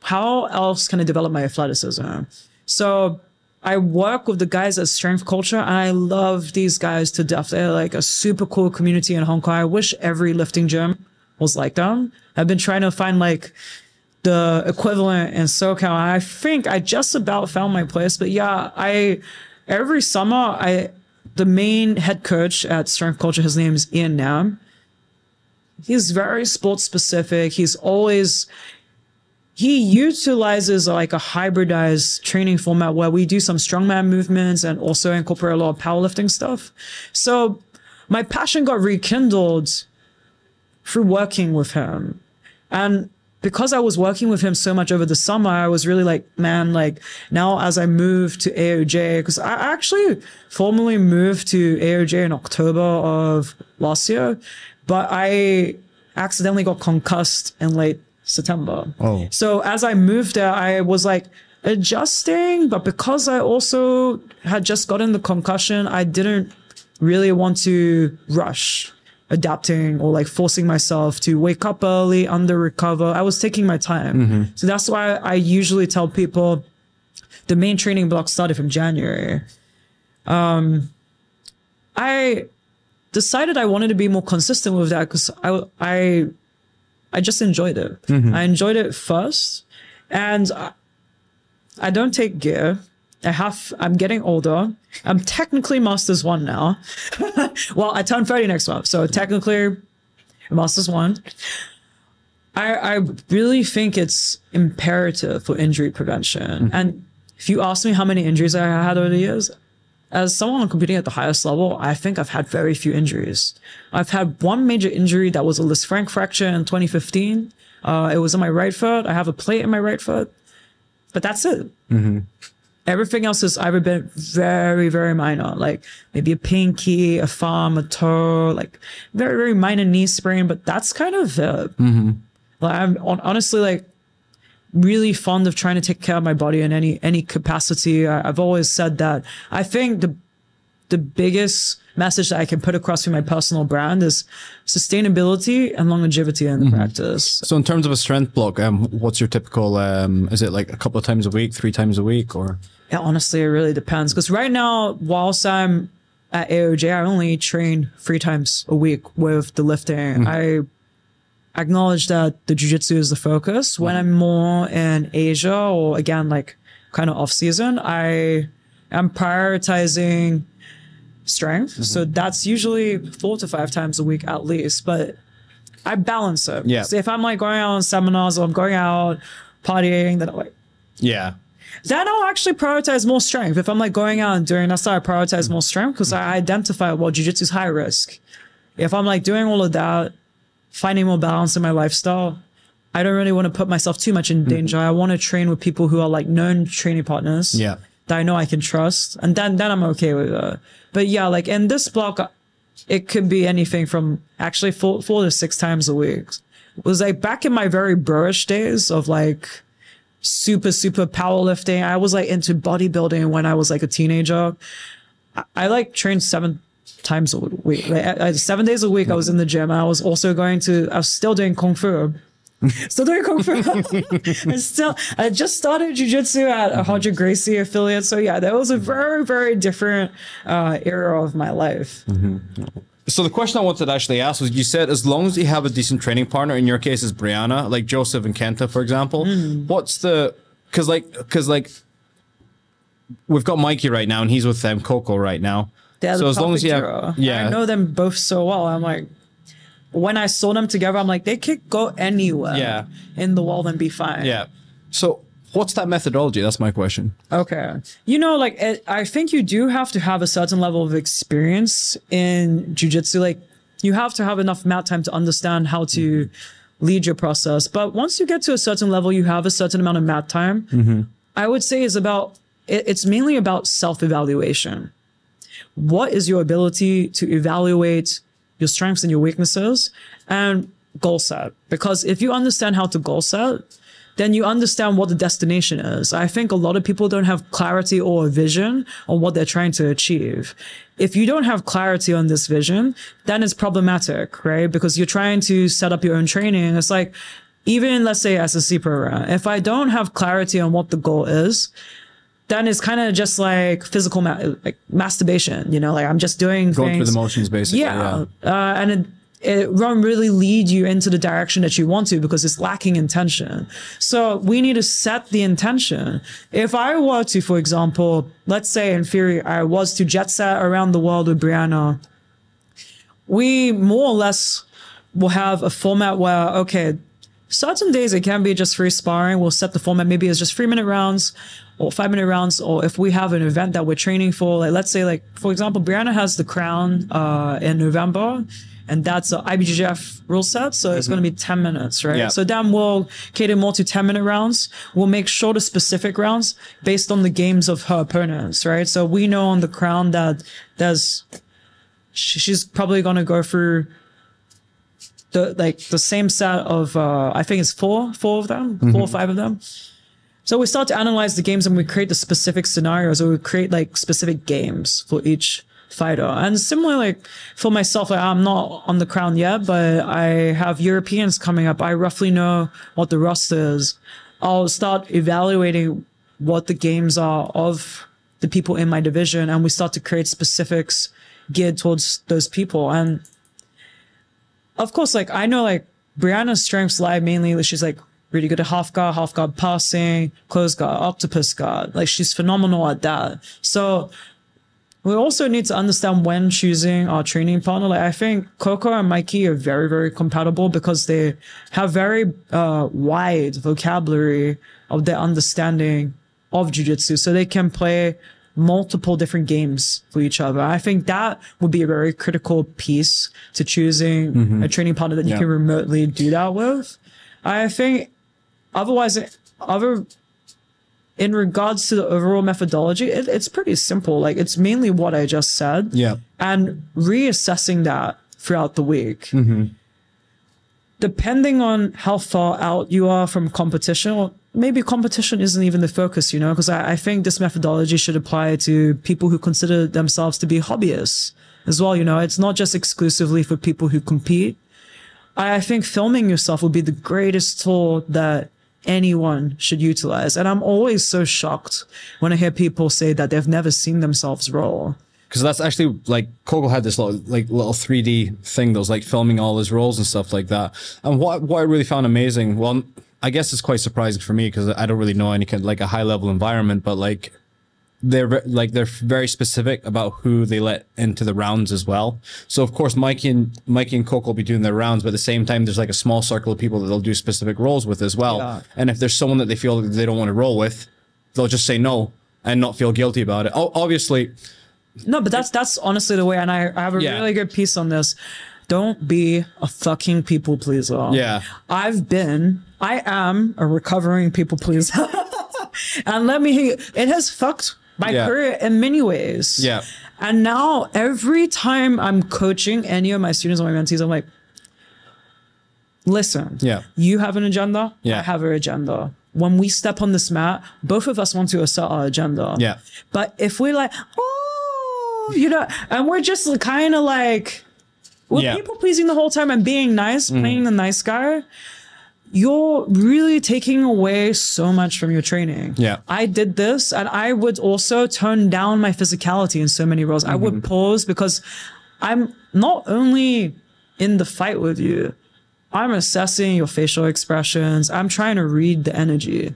Speaker 2: how else can I develop my athleticism. So I work with the guys at Strength Culture, and I love these guys to death. They're like a super cool community in Hong Kong. I wish every lifting gym was like them. I've been trying to find like the equivalent in SoCal. I think I just about found my place. But yeah, I every summer I the main head coach at Strength Culture, his name is Ian Nam. He's very sports specific. He's always he utilizes like a hybridized training format where we do some strongman movements and also incorporate a lot of powerlifting stuff. So my passion got rekindled through working with him. And because I was working with him so much over the summer, I was really like, man, like now as I move to AOJ, because I actually formally moved to AOJ in October of last year, but I accidentally got concussed in late September.
Speaker 1: Oh.
Speaker 2: So as I moved there, I was like adjusting, but because I also had just gotten the concussion, I didn't really want to rush adapting or like forcing myself to wake up early, under recover. I was taking my time. So that's why I usually tell people the main training block started from January. Um, I decided I wanted to be more consistent with that because I, I, I just enjoyed it. I enjoyed it first, and I, I don't take gear. I have. I'm getting older. I'm technically Masters One now. well, I turn 30 next month, so technically Masters One. I I really think it's imperative for injury prevention. And if you ask me how many injuries I had over the years, as someone competing at the highest level, I think I've had very few injuries. I've had one major injury that was a Lisfranc fracture in 2015. Uh, it was in my right foot. I have a plate in my right foot, but that's it. Everything else has either been very, very minor, like maybe a pinky, a thumb, a toe, like very, very minor knee sprain, but that's kind of it. Like I'm hon- honestly like really fond of trying to take care of my body in any any capacity. I, I've always said that. I think the the biggest message that I can put across through my personal brand is sustainability and longevity in the practice.
Speaker 1: So in terms of a strength block, um, what's your typical? Um, is it like a couple of times a week, three times a week, or?
Speaker 2: Yeah, honestly, it really depends. Because right now, whilst I'm at AOJ, I only train three times a week with the lifting. Mm-hmm. I acknowledge that the jujitsu is the focus. When mm-hmm. I'm more in Asia or again, like kind of off season, I am prioritizing strength. Mm-hmm. So that's usually four to five times a week at least, but I balance it.
Speaker 1: Yeah.
Speaker 2: So if I'm like going out on seminars or I'm going out partying, then I'm like,
Speaker 1: Yeah.
Speaker 2: Then I'll actually prioritize more strength. If I'm like going out and doing that, I prioritize more strength because I identify well, jujitsu is high risk. If I'm like doing all of that, finding more balance in my lifestyle, I don't really want to put myself too much in mm-hmm. danger. I want to train with people who are like known training partners
Speaker 1: Yeah.
Speaker 2: that I know I can trust, and then then I'm okay with that. But yeah, like in this block, uh, it could be anything from actually four four to six times a week. It was like back in my very burish days of like super super powerlifting. I was like into bodybuilding when I was like a teenager. I, I like trained seven times a week. Like, I, I- seven days a week, I was in the gym. I was also going to. I was still doing kung fu. Still doing kung fu. and still, I just started jujitsu at a Roger Gracie affiliate. So yeah, that was a very very different uh, era of my life.
Speaker 1: So the question I wanted to actually ask was: You said as long as you have a decent training partner, in your case is Brianna, like Jozef and Kenta, for example. Mm. What's the? Because like, because like, we've got Mikey right now, and he's with them, Coco right now.
Speaker 2: They're
Speaker 1: so
Speaker 2: the
Speaker 1: as long as you have, yeah,
Speaker 2: I know them both so well. I'm like, when I saw them together, I'm like, they could go anywhere
Speaker 1: Yeah.
Speaker 2: in the world and be fine.
Speaker 1: yeah. So what's that methodology? That's my question.
Speaker 2: Okay. You know, like, it, I think you do have to have a certain level of experience in jujitsu. Like, you have to have enough mat time to understand how to mm-hmm. lead your process. But once you get to a certain level, you have a certain amount of mat time. Mm-hmm. I would say is about, it, it's mainly about self evaluation. What is your ability to evaluate your strengths and your weaknesses and goal set? Because if you understand how to goal set, then you understand what the destination is. I think a lot of people don't have clarity or a vision on what they're trying to achieve. If you don't have clarity on this vision, then it's problematic, right? Because you're trying to set up your own training. It's like, even let's say SSC program, if I don't have clarity on what the goal is, then it's kind of just like physical ma- like masturbation, you know, like I'm just doing
Speaker 1: Going
Speaker 2: things.
Speaker 1: through the motions, basically.
Speaker 2: Yeah. Uh, and it, it won't really lead you into the direction that you want to because it's lacking intention. So we need to set the intention. If I were to, for example, let's say in theory, I was to jet set around the world with Brianna, we more or less will have a format where, okay, certain days it can be just free sparring. We'll set the format. Maybe it's just three minute rounds or five minute rounds. Or if we have an event that we're training for, like let's say like, for example, Brianna has the crown, uh, in November and that's uh, the IBJJF rule set. So it's going to mm-hmm. be 10 minutes, right?
Speaker 1: Yeah.
Speaker 2: So then we'll cater more to 10 minute rounds. We'll make shorter specific rounds based on the games of her opponents, right? So we know on the crown that there's, she's probably going to go through the like the same set of uh I think it's four four of them four or mm-hmm. five of them. So we start to analyze the games and we create the specific scenarios or we create like specific games for each fighter. And similarly, like for myself, like, I'm not on the crown yet, but I have Europeans coming up. I roughly know what the roster is. I'll start evaluating what the games are of the people in my division and we start to create specifics geared towards those people. And of course, like I know like Brianna's strengths lie mainly she's like really good at half guard, half guard passing, close guard, octopus guard. Like she's phenomenal at that. So we also need to understand when choosing our training partner. Like I think Coco and Mikey are very, very compatible because they have very uh, wide vocabulary of their understanding of jujitsu. So they can play multiple different games for each other. I think that would be a very critical piece to choosing a training partner that you
Speaker 1: Yeah.
Speaker 2: can remotely do that with. I think otherwise, other in regards to the overall methodology, it, it's pretty simple. Like it's mainly what I just said.
Speaker 1: Yeah.
Speaker 2: And reassessing that throughout the week. Mm-hmm. Depending on how far out you are from competition, or maybe competition isn't even the focus, you know, because I, I think this methodology should apply to people who consider themselves to be hobbyists as well. You know, it's not just exclusively for people who compete. I, I think filming yourself would be the greatest tool that anyone should utilize. And I'm always so shocked when I hear people say that they've never seen themselves roll.
Speaker 1: because that's actually like Coco had this little like little 3D thing that was like filming all his rolls and stuff like that. And what what I really found amazing, well, I guess it's quite surprising for me because I don't really know any kind like a high level environment, but like they're like they're very specific about who they let into the rounds as well. So of course Mikey and Mikey and Coco will be doing their rounds, but at the same time there's like a small circle of people that they'll do specific rolls with as well.
Speaker 2: Yeah.
Speaker 1: And if there's someone that they feel that they don't want to roll with, they'll just say no and not feel guilty about it. O- obviously,
Speaker 2: No, but that's that's honestly the way, and I, I have a
Speaker 1: Yeah.
Speaker 2: really good piece on this. Don't be a fucking people pleaser.
Speaker 1: Yeah.
Speaker 2: I've been, I am a recovering people pleaser, and let me. It has fucked my
Speaker 1: Yeah.
Speaker 2: career in many ways.
Speaker 1: Yeah.
Speaker 2: And now every time I'm coaching any of my students or my mentees, I'm like, listen.
Speaker 1: Yeah.
Speaker 2: You have an agenda.
Speaker 1: Yeah.
Speaker 2: I have an agenda. When we step on this mat, both of us want to assert our agenda.
Speaker 1: Yeah.
Speaker 2: But if we're like, oh, you know, and we're just kind of like, we're
Speaker 1: Yeah.
Speaker 2: People pleasing the whole time and being nice, mm-hmm. playing the nice guy, you're really taking away so much from your training.
Speaker 1: Yeah.
Speaker 2: I did this and I would also tone down my physicality in so many rolls. I
Speaker 1: Mm-hmm.
Speaker 2: would pause because I'm not only in the fight with you, I'm assessing your facial expressions. I'm trying to read the energy.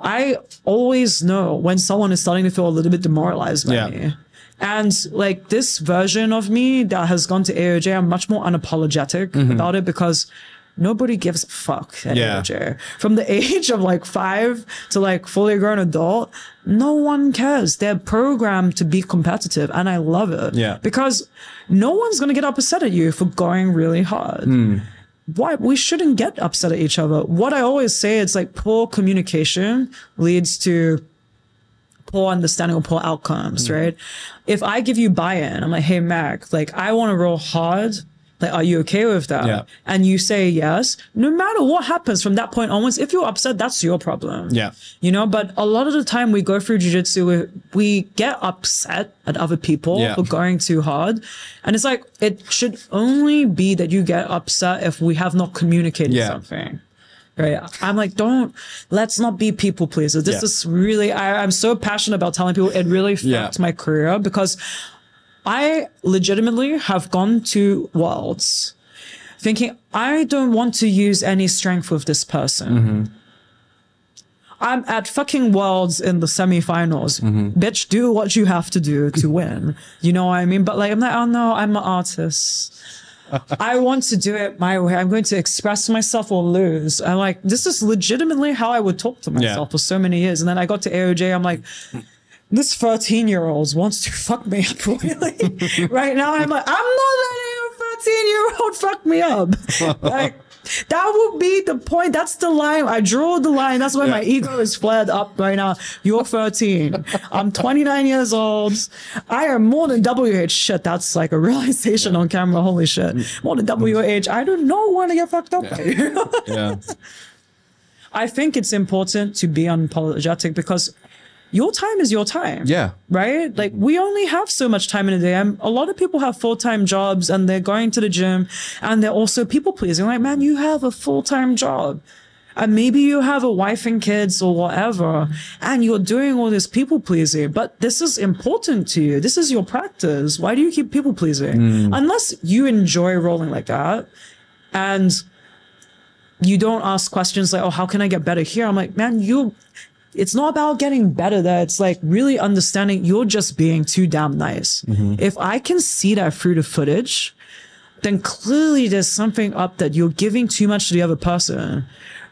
Speaker 2: I always know when someone is starting to feel a little bit demoralized by
Speaker 1: Yeah.
Speaker 2: me. And like this version of me that has gone to AOJ, I'm much more unapologetic about it because nobody gives a fuck.
Speaker 1: Yeah.
Speaker 2: From the age of like five to like fully grown adult, no one cares. They're programmed to be competitive and I love it.
Speaker 1: Yeah.
Speaker 2: Because no one's going to get upset at you for going really hard
Speaker 1: Hmm.
Speaker 2: why we shouldn't get upset at each other. What I always say is like poor communication leads to poor understanding or poor outcomes, right? If I give you buy-in, I'm like, hey Mac, like I want to roll hard, Like, are you okay with that?
Speaker 1: Yeah.
Speaker 2: And you say yes, no matter what happens from that point onwards, if you're upset, that's your problem.
Speaker 1: Yeah.
Speaker 2: You know, but a lot of the time we go through jujitsu, we, we get upset at other people
Speaker 1: Yeah.
Speaker 2: for going too hard. And it's like, it should only be that you get upset if we have not communicated
Speaker 1: Yeah.
Speaker 2: something. Right. I'm like, don't, let's not be people pleasers. This
Speaker 1: Yeah.
Speaker 2: is really, I, I'm so passionate about telling people it really
Speaker 1: Yeah.
Speaker 2: fucked my career because I legitimately have gone to worlds thinking, I don't want to use any strength with this person. Mm-hmm. I'm at fucking worlds in the semifinals. Mm-hmm. Bitch, do what you have to do to win. You know what I mean? But like, I'm like, oh no, I'm an artist. I want to do it my way. I'm going to express myself or lose. I'm like, this is legitimately how I would talk to myself for so many years. And then I got to AOJ. I'm like, this 13 year old wants to fuck me up really. right now, I'm like, I'm not letting a 13 year old fuck me up. like, that would be the point. That's the line. I draw the line. That's why my ego is flared up right now. You're 13. I'm 29 years old. I am more than WH. Shit, that's like a realization on camera. Holy shit. More than WH. I do not want to get fucked up you.
Speaker 1: Yeah.
Speaker 2: I think it's important to be unapologetic because your time is your time.
Speaker 1: Yeah.
Speaker 2: Right? Like we only have so much time in a day. I'm, a lot of people have full-time jobs and they're going to the gym and they're also people pleasing. Like, man, you have a full-time job. And maybe you have a wife and kids or whatever, and you're doing all this people pleasing, but this is important to you. This is your practice. Why do you keep people pleasing? Mm. Unless you enjoy rolling like that and you don't ask questions like, oh, how can I get better here? I'm like, man, you, it's not about getting better there. It's like really understanding you're just being too damn nice. Mm-hmm. If I can see that through the footage, then clearly there's something up that you're giving too much to the other person.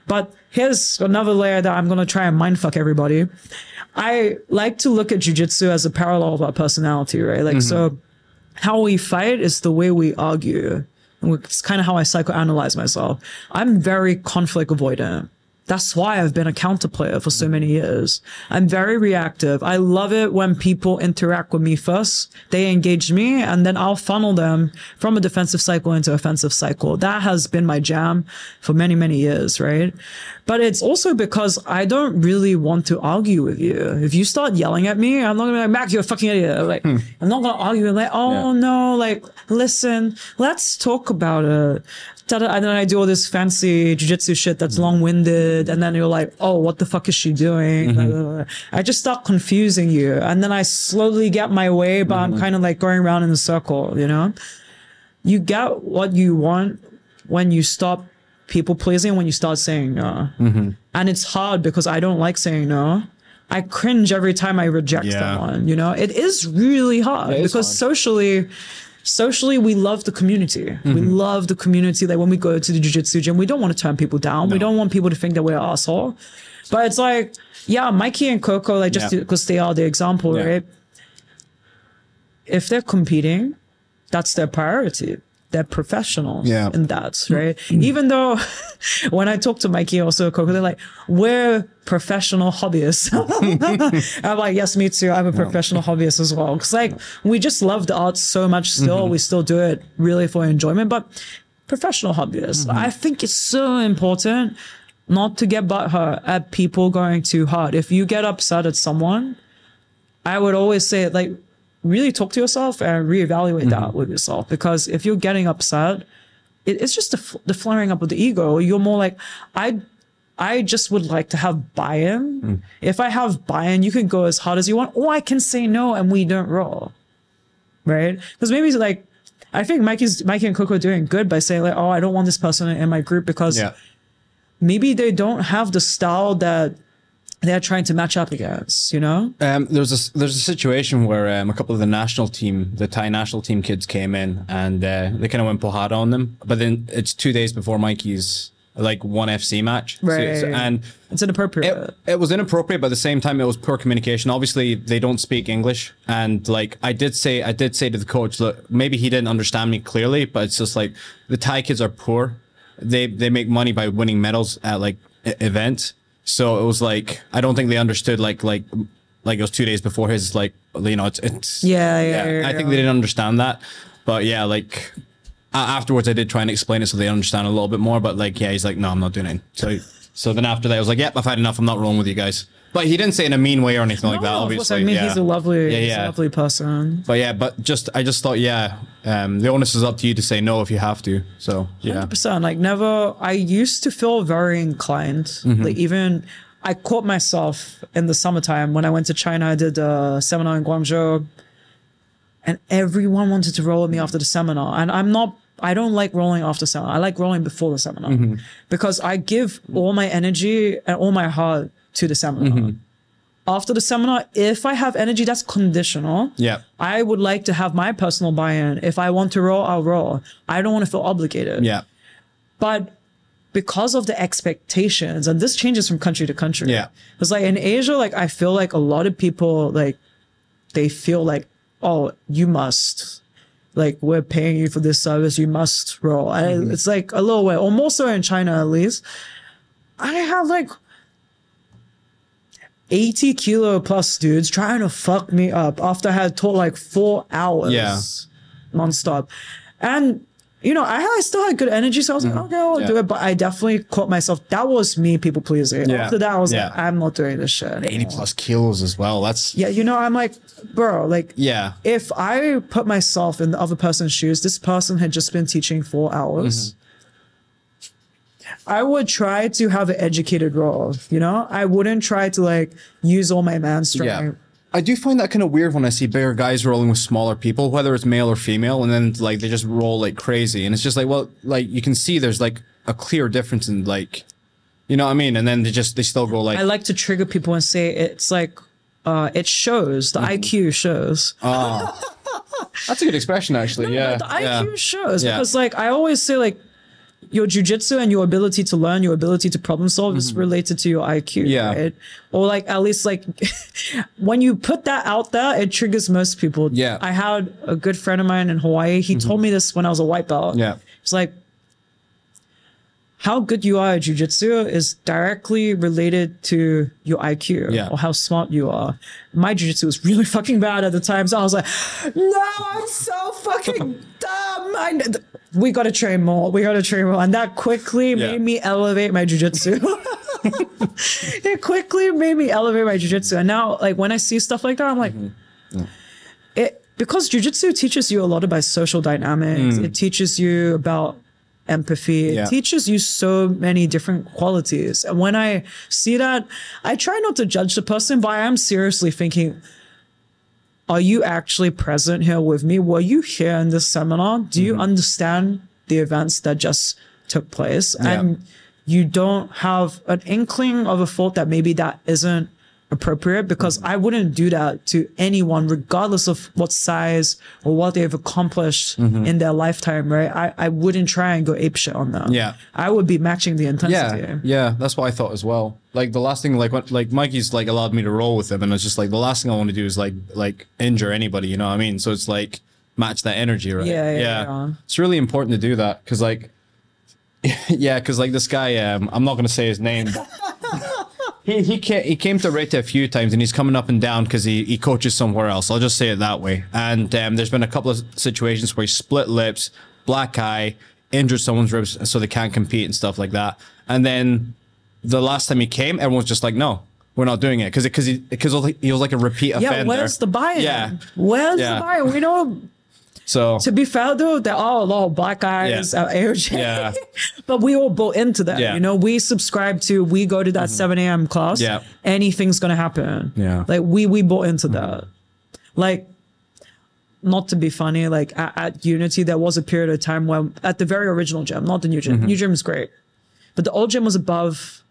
Speaker 2: But here's another layer that I'm going to try and mindfuck everybody. I like to look at jujitsu as a parallel of our personality, right? Like, mm-hmm. so how we fight is the way we argue. And It's kind of how I psychoanalyze myself. I'm very conflict avoidant. That's why I've been a counter player for so many years. I'm very reactive. I love it when people interact with me first. They engage me and then I'll funnel them from a defensive cycle into offensive cycle. That has been my jam for many, many years, right? But it's also because I don't really want to argue with you. If you start yelling at me, I'm not gonna be like, Mac, you're a fucking idiot. Like, hmm. I'm not gonna argue like, oh
Speaker 1: Yeah.
Speaker 2: no, like, listen, let's talk about it. And then I do all this fancy jujitsu shit that's mm-hmm. long winded. And then you're like, oh, what the fuck is she doing? Mm-hmm. Blah. I just start confusing you. And then I slowly get my way, but I'm mm-hmm. kind of like going around in a circle, you know? You get what you want when you stop people pleasing, when you start saying no. And it's hard because I don't like saying no. I cringe every time I reject
Speaker 1: Yeah.
Speaker 2: someone, you know? It is really hard
Speaker 1: It is
Speaker 2: because
Speaker 1: hard.
Speaker 2: socially, socially we love the community. We
Speaker 1: Mm-hmm.
Speaker 2: love the community. Like when we go to the jiu-jitsu gym we don't want to turn people down. We don't want people to think that we're an asshole. But it's like yeah mikey and coco like just
Speaker 1: Yeah.
Speaker 2: because they are the example
Speaker 1: Yeah.
Speaker 2: right? If they're competing that's their priority they're professionals
Speaker 1: Yeah.
Speaker 2: in that right? Mm-hmm. Even though when i talk to mikey also coco they're like we're professional hobbyists. I'm like yes me too. I'm a professional hobbyist as well. Because like we just love the art so much still. Mm-hmm. We still do it really for enjoyment but professional hobbyists mm-hmm. i think it's so important not to get butthurt at people going too hard. If you get upset at someone I would always say it like really talk to yourself and reevaluate that mm-hmm. with yourself because if you're getting upset, it, it's just the, f- the flaring up of the ego. You're more like I. I just would like to have buy-in. Mm. If I have buy-in, you can go as hard as you want, or I can say no and we don't roll. Right? Because maybe it's like I think Mikey's Mikey and Coco are doing good by saying like, oh, I don't want this person in my group because
Speaker 1: Yeah.
Speaker 2: maybe they don't have the style that they're trying to match up against, you know?
Speaker 1: Um, there was a there's a situation where um, a couple of the national team, the Thai national team kids came in and uh, they kind of went porrada on them. But then it's two days before Mikey's like one FC match, So
Speaker 2: Right.
Speaker 1: and
Speaker 2: It's inappropriate.
Speaker 1: it, it was inappropriate, but at the same time, it was poor communication. Obviously, they don't speak English, and like I did say, I did say to the coach, look, maybe he didn't understand me clearly, but it's just like the Thai kids are poor. They they make money by winning medals at like events. So it was like I don't think they understood like like like it was two days before his like you know it's it's
Speaker 2: Yeah, yeah, yeah,
Speaker 1: I think
Speaker 2: yeah.
Speaker 1: they didn't understand that, but yeah, like afterwards I did try and explain it so they understand a little bit more. But like, yeah, he's like, no, I'm not doing it. So so then after that, I was like, yep, I've had enough. I'm not rolling with you guys. But he didn't say it in a mean way or anything like that.
Speaker 2: No,
Speaker 1: Obviously,
Speaker 2: I mean,
Speaker 1: yeah.
Speaker 2: he's a lovely,
Speaker 1: Yeah, yeah.
Speaker 2: lovely person.
Speaker 1: But yeah, but just I just thought, yeah, um, the onus is up to you to say no if you have to. So yeah,
Speaker 2: 100%. Like, never, I used to feel very inclined.
Speaker 1: Mm-hmm.
Speaker 2: Like, even I caught myself in the summertime when I went to China. I did a seminar in Guangzhou, and everyone wanted to roll with me after the seminar. And I'm not, I don't like rolling after seminar. I like rolling before the seminar
Speaker 1: Mm-hmm.
Speaker 2: because I give all my energy and all my heart to the seminar.
Speaker 1: Mm-hmm.
Speaker 2: After the seminar, if I have energy, that's conditional.
Speaker 1: yeah,
Speaker 2: I would like to have my personal buy-in. If I want to roll, I'll roll. I don't want to feel obligated.
Speaker 1: yeah,
Speaker 2: But because of the expectations, and this changes from country to country.
Speaker 1: Yeah.
Speaker 2: It's like in Asia, like I feel like a lot of people like they feel like, oh, you must. Like we're paying you for this service, you must roll.
Speaker 1: Mm-hmm.
Speaker 2: It's like a little way, or more so in China at least. I have like 80 kilo plus dudes trying to fuck me up after I had taught like four hours
Speaker 1: Yeah.
Speaker 2: nonstop. And you know, I, I still had good energy, so I was like, okay, I'll
Speaker 1: Mm-hmm. Yeah.
Speaker 2: do it. But I definitely caught myself. That was me people pleasing.
Speaker 1: Yeah.
Speaker 2: After that, I was
Speaker 1: Yeah.
Speaker 2: like, I'm not doing this shit.
Speaker 1: eighty plus kilos as well. That's
Speaker 2: Yeah, you know, I'm like, bro, like,
Speaker 1: yeah,
Speaker 2: if I put myself in the other person's shoes, this person had just been teaching four hours.
Speaker 1: Mm-hmm.
Speaker 2: I would try to have an educated roll, you know? I wouldn't try to like use all my man strength.
Speaker 1: yeah. I do find that kind of weird when I see bigger guys rolling with smaller people, whether it's male or female, and then like they just roll like crazy, and it's just like, well, like you can see there's like a clear difference in like, you know what I mean? And then they just they still go like,
Speaker 2: I like to trigger people and say it's like uh it shows,
Speaker 1: Mm-hmm.
Speaker 2: the IQ shows.
Speaker 1: that's a good expression actually. yeah,
Speaker 2: the
Speaker 1: yeah.
Speaker 2: IQ shows
Speaker 1: Yeah.
Speaker 2: because like I always say like your jujitsu and your ability to learn, your ability to problem solve is related to your IQ.
Speaker 1: Mm-hmm. Yeah.
Speaker 2: Right? Or like at least like when you put that out there, it triggers most people.
Speaker 1: Yeah. Mm-hmm.
Speaker 2: I had a good friend of mine in Hawaii. He told me this when I was a white belt.
Speaker 1: Yeah.
Speaker 2: It's like how good you are at jujitsu is directly related to your IQ
Speaker 1: Yeah.
Speaker 2: or how smart you are. My jujitsu was really fucking bad at the time, so I was like, "No, I'm so fucking dumb." I, we gotta train more. We gotta train more, and that quickly
Speaker 1: Yeah.
Speaker 2: made me elevate my jujitsu. it quickly made me elevate my jujitsu, and now, like when I see stuff like that, I'm like, mm-hmm. it because jujitsu teaches you a lot about social dynamics. Mm. It teaches you about empathy. It
Speaker 1: Yeah.
Speaker 2: teaches you so many different qualities. And when I see that, I try not to judge the person, but I am seriously thinking, are you actually present here with me? Were you here in this seminar? Do you mm-hmm. understand the events that just took place? And you don't have an inkling of a thought that maybe that isn't appropriate because I wouldn't do that to anyone, regardless of what size or what they've accomplished in their lifetime, right? I, I wouldn't try and go apeshit on them.
Speaker 1: Yeah.
Speaker 2: I would be matching the intensity.
Speaker 1: Yeah, yeah, that's what I thought as well. Like the last thing, like what, like Mikey's like allowed me to roll with him, and it's just like the last thing I want to do is like like injure anybody. You know what I mean? So it's like match that energy, right?
Speaker 2: Yeah, yeah, yeah.
Speaker 1: It's really important to do that because like, yeah, because like this guy, um, I'm not gonna say his name. But He, he, came, he came to Arete a few times and he's coming up and down because he, he coaches somewhere else. I'll just say it that way. And um, there's been a couple of situations where he split lips, black eye, injured someone's ribs so they can't compete and stuff like that. And then the last time he came, everyone's just like, no, we're not doing it because because he, because he was like a repeat
Speaker 2: Yeah,
Speaker 1: offender.
Speaker 2: where's the buy-in?
Speaker 1: Yeah.
Speaker 2: Where's
Speaker 1: Yeah.
Speaker 2: the buy-in? We know
Speaker 1: So
Speaker 2: to be fair though, there are a lot of black guys
Speaker 1: Yeah.
Speaker 2: at AOJ.
Speaker 1: Yeah.
Speaker 2: but we all bought into that.
Speaker 1: Yeah.
Speaker 2: You know, we subscribe to we go to that 7 a.m. class.
Speaker 1: Yeah.
Speaker 2: Anything's gonna happen.
Speaker 1: Yeah.
Speaker 2: Like we we bought into that. Like not to be funny, like at, at Unity, there was a period of time when at the very original gym, not the new gym.
Speaker 1: Mm-hmm.
Speaker 2: New gym is great. But the old gym was above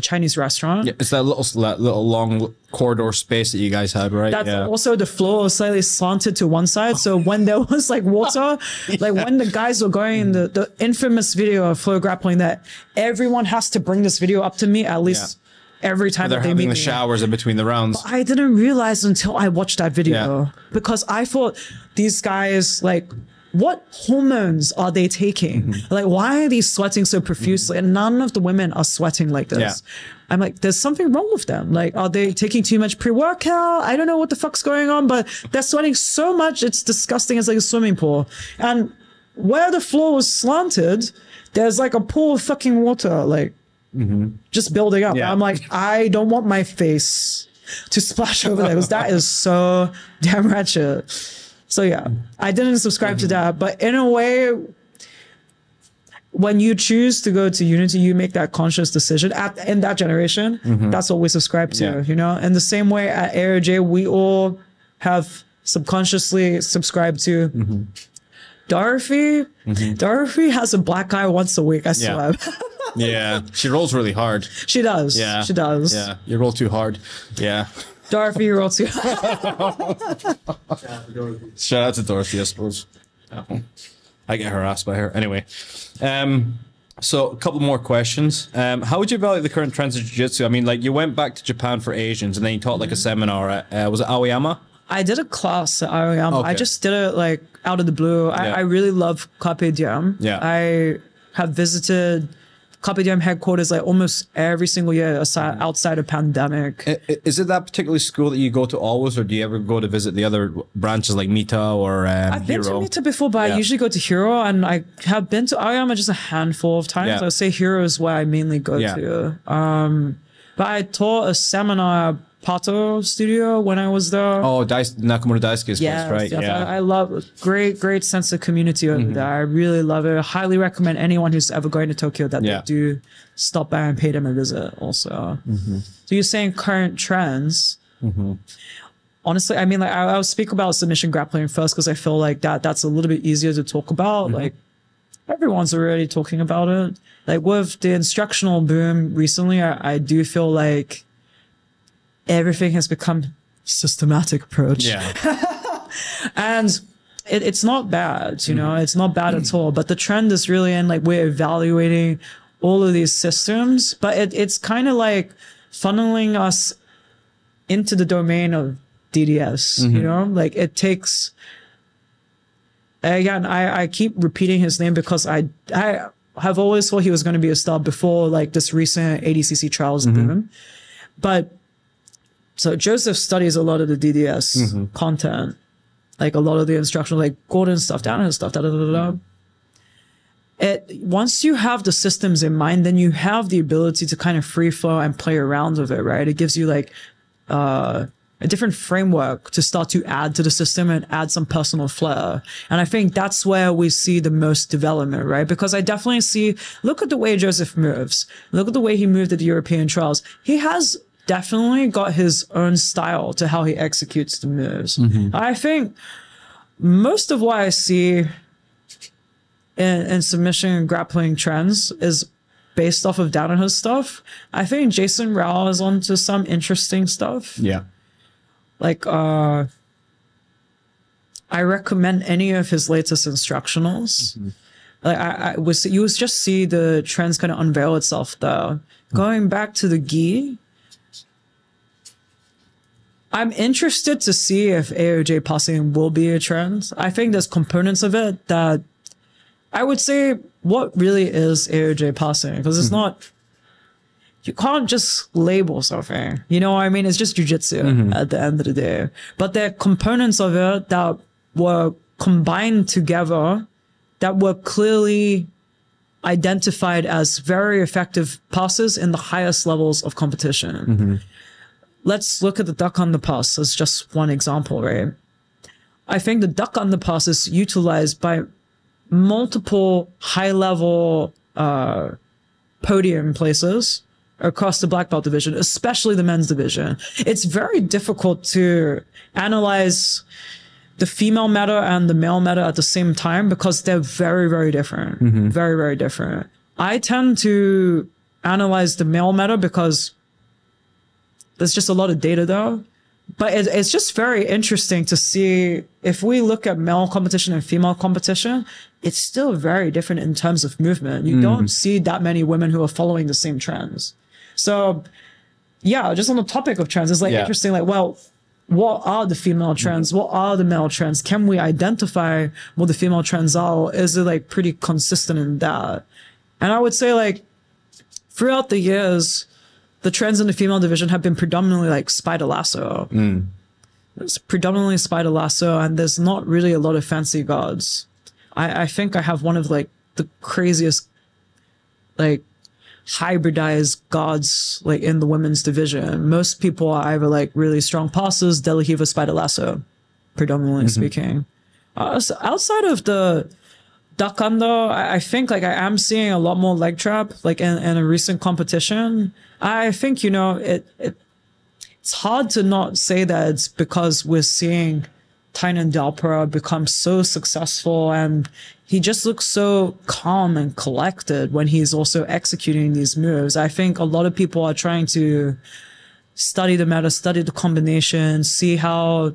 Speaker 2: a Chinese restaurant.
Speaker 1: yeah, it's that little that little long corridor space that you guys had, right?
Speaker 2: That's
Speaker 1: yeah.
Speaker 2: also the floor was slightly slanted to one side. So when there was like water, like when the guys were going in the, the infamous video of floor grappling that everyone has to bring this video up to me at least every time
Speaker 1: They're
Speaker 2: that they
Speaker 1: having the showers in between the rounds.
Speaker 2: I didn't realize until I watched that video
Speaker 1: Yeah.
Speaker 2: because I thought these guys like what hormones are they taking?
Speaker 1: Mm-hmm.
Speaker 2: Like why are they sweating so profusely? And none of the women are sweating like this.
Speaker 1: Yeah.
Speaker 2: I'm like, there's something wrong with them. Like, are they taking too much pre-workout? I don't know what the fuck's going on, but they're sweating so much, it's disgusting. It's like a swimming pool. And where the floor was slanted, there's like a pool of fucking water, like just building up.
Speaker 1: Yeah.
Speaker 2: I'm like, I don't want my face to splash over there because that is so damn ratchet. So yeah, I didn't subscribe to that, but in a way, when you choose to go to Unity, you make that conscious decision. At in that generation, mm-hmm. that's what we subscribe to.
Speaker 1: Yeah.
Speaker 2: You know, in the same way at AOJ, we all have subconsciously subscribed to. Mm-hmm. Dorothy, mm-hmm. Dorothy has a black eye once a week. I swear,
Speaker 1: Yeah, she rolls really hard.
Speaker 2: she does.
Speaker 1: Yeah,
Speaker 2: she does.
Speaker 1: Yeah, you roll too hard. Yeah.
Speaker 2: Dorothy rolls too.
Speaker 1: Shout out to Dorothy, I suppose. I get harassed by her. Anyway, um, so a couple more questions. Um, how would you evaluate the current trends of jiu-jitsu? I mean, like you went back to Japan for Asians, and then you taught like a seminar at uh, was it Aoyama?
Speaker 2: I did a class at Aoyama. I just did it like out of the blue. I,
Speaker 1: Yeah.
Speaker 2: I really love Carpe Diem.
Speaker 1: Yeah.
Speaker 2: I have visited Diem headquarters like almost every single year aside, outside of pandemic.
Speaker 1: I- i- Is it that particular school that you go to always, or do you ever go to visit the other branches like Mita or um,
Speaker 2: I've been to? Mita before, but
Speaker 1: Yeah.
Speaker 2: I usually go to Hiroo, and I have been to Aoyama just a handful of times.
Speaker 1: Yeah.
Speaker 2: I'd say Hiroo is where I mainly go
Speaker 1: Yeah.
Speaker 2: to. Um, but I taught a seminar Pato Studio when I was there.
Speaker 1: Oh, Dice, Nakamura Daisuke's
Speaker 2: Yes,
Speaker 1: place, right?
Speaker 2: yes,
Speaker 1: Yeah. Mm-hmm.
Speaker 2: I, I love great, great sense of community over there. I really love it. highly recommend anyone who's ever going to Tokyo that
Speaker 1: Yeah.
Speaker 2: they do stop by and pay them a visit. Also,
Speaker 1: Mm-hmm.
Speaker 2: so you're saying current trends. Honestly, I mean, like I, I'll speak about submission grappling first because I feel like that that's a little bit easier to talk about.
Speaker 1: Mm-hmm.
Speaker 2: Like everyone's already talking about it. Like with the instructional boom recently, I, I do feel like everything has become systematic approach.
Speaker 1: Yeah.
Speaker 2: and it, it's not bad you know mm-hmm. it's not bad at all but the trend is really in like we're evaluating all of these systems but it, it's kind of like funneling us into the domain of dds you mm-hmm. know? Like it takes again I, I keep repeating his name because i i have always thought he was going to be a star before like this recent adcc trials boom mm-hmm. but so Jozef studies a lot of the DDS content, like a lot of the instructional, like Gordon stuff, Danaher stuff, da da da da. da. It once you have the systems in mind, then you have the ability to kind of free flow and play around with it, right? It gives you like uh, a different framework to start to add to the system and add some personal flair. And I think that's where we see the most development, right? Because I definitely see, look at the way Jozef moves. Look at the way he moved at the European trials. He has definitely got his own style to how he executes the moves. Mm-hmm. I think most of what I see in, in submission and grappling trends is based off of Danaher's stuff. I think Jason Rau is onto some interesting stuff
Speaker 1: Yeah.
Speaker 2: like uh I recommend any of his latest instructionals. Mm-hmm. Like I, I was you was just see the trends kind of unveil itself though. Mm-hmm. Going back to the gi. I'm interested to see if AOJ passing will be a trend. I think there's components of it that I would say what really is AOJ passing because it's hmm. not you can't just label something. You know what I mean? It's just jujitsu hmm. at the end of the day. But there are components of it that were combined together that were clearly identified as very effective passes in the highest levels of competition. Mm-hmm. Let's look at the duck underpass as just one example, right? I think the duck underpass is utilized by multiple high level uh, podium places across the black belt division, especially the men's division. It's very difficult to analyze the female meta and the male meta at the same time because they're very, very different. Very, very different. I tend to analyze the male meta because there's just a lot of data there. But it, it's just very interesting to see if we look at male competition and female competition, it's still very different in terms of movement. You don't mm. see that many women who are following the same trends. So, yeah, just on the topic of trends, it's like
Speaker 1: Yeah.
Speaker 2: interesting. Like, well, what are the female mm. trends? What are the male trends? Can we identify what the female trends are? Is it like pretty consistent in that? And I would say like throughout the years, the trends in the female division have been predominantly like spider lasso. It's predominantly spider lasso, and there's not really a lot of fancy guards. I, I think I have one of like the craziest like hybridized gods like in the women's division. Most people are either like really strong passes, De La Riva, Spider Lasso, predominantly speaking. Uh, so outside of the duck under, I, I think like I am seeing a lot more leg trap like in, in a recent competition. I think, you know, it, it it's hard to not say that it's because we're seeing Tainan Dalpra become so successful and he just looks so calm and collected when he's also executing these moves. I think a lot of people are trying to study the meta, study the combination, see how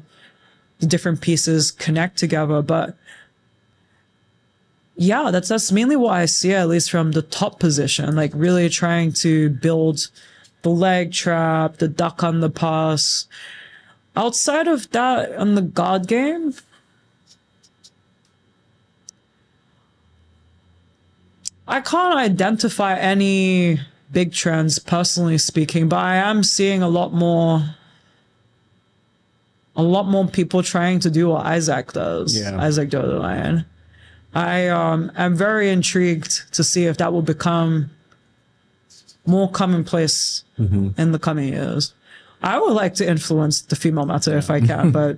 Speaker 2: the different pieces connect together. But yeah, that's that's mainly what I see, at least from the top position, like really trying to build the leg trap, the duck on the pass. Outside of that, on the God game, I can't identify any big trends personally speaking, but I am seeing a lot more a lot more people trying to do what Isaac does.
Speaker 1: Yeah.
Speaker 2: Isaac Doederlein. I um am very intrigued to see if that will become more commonplace in the coming years. I would like to influence the female meta if I can, but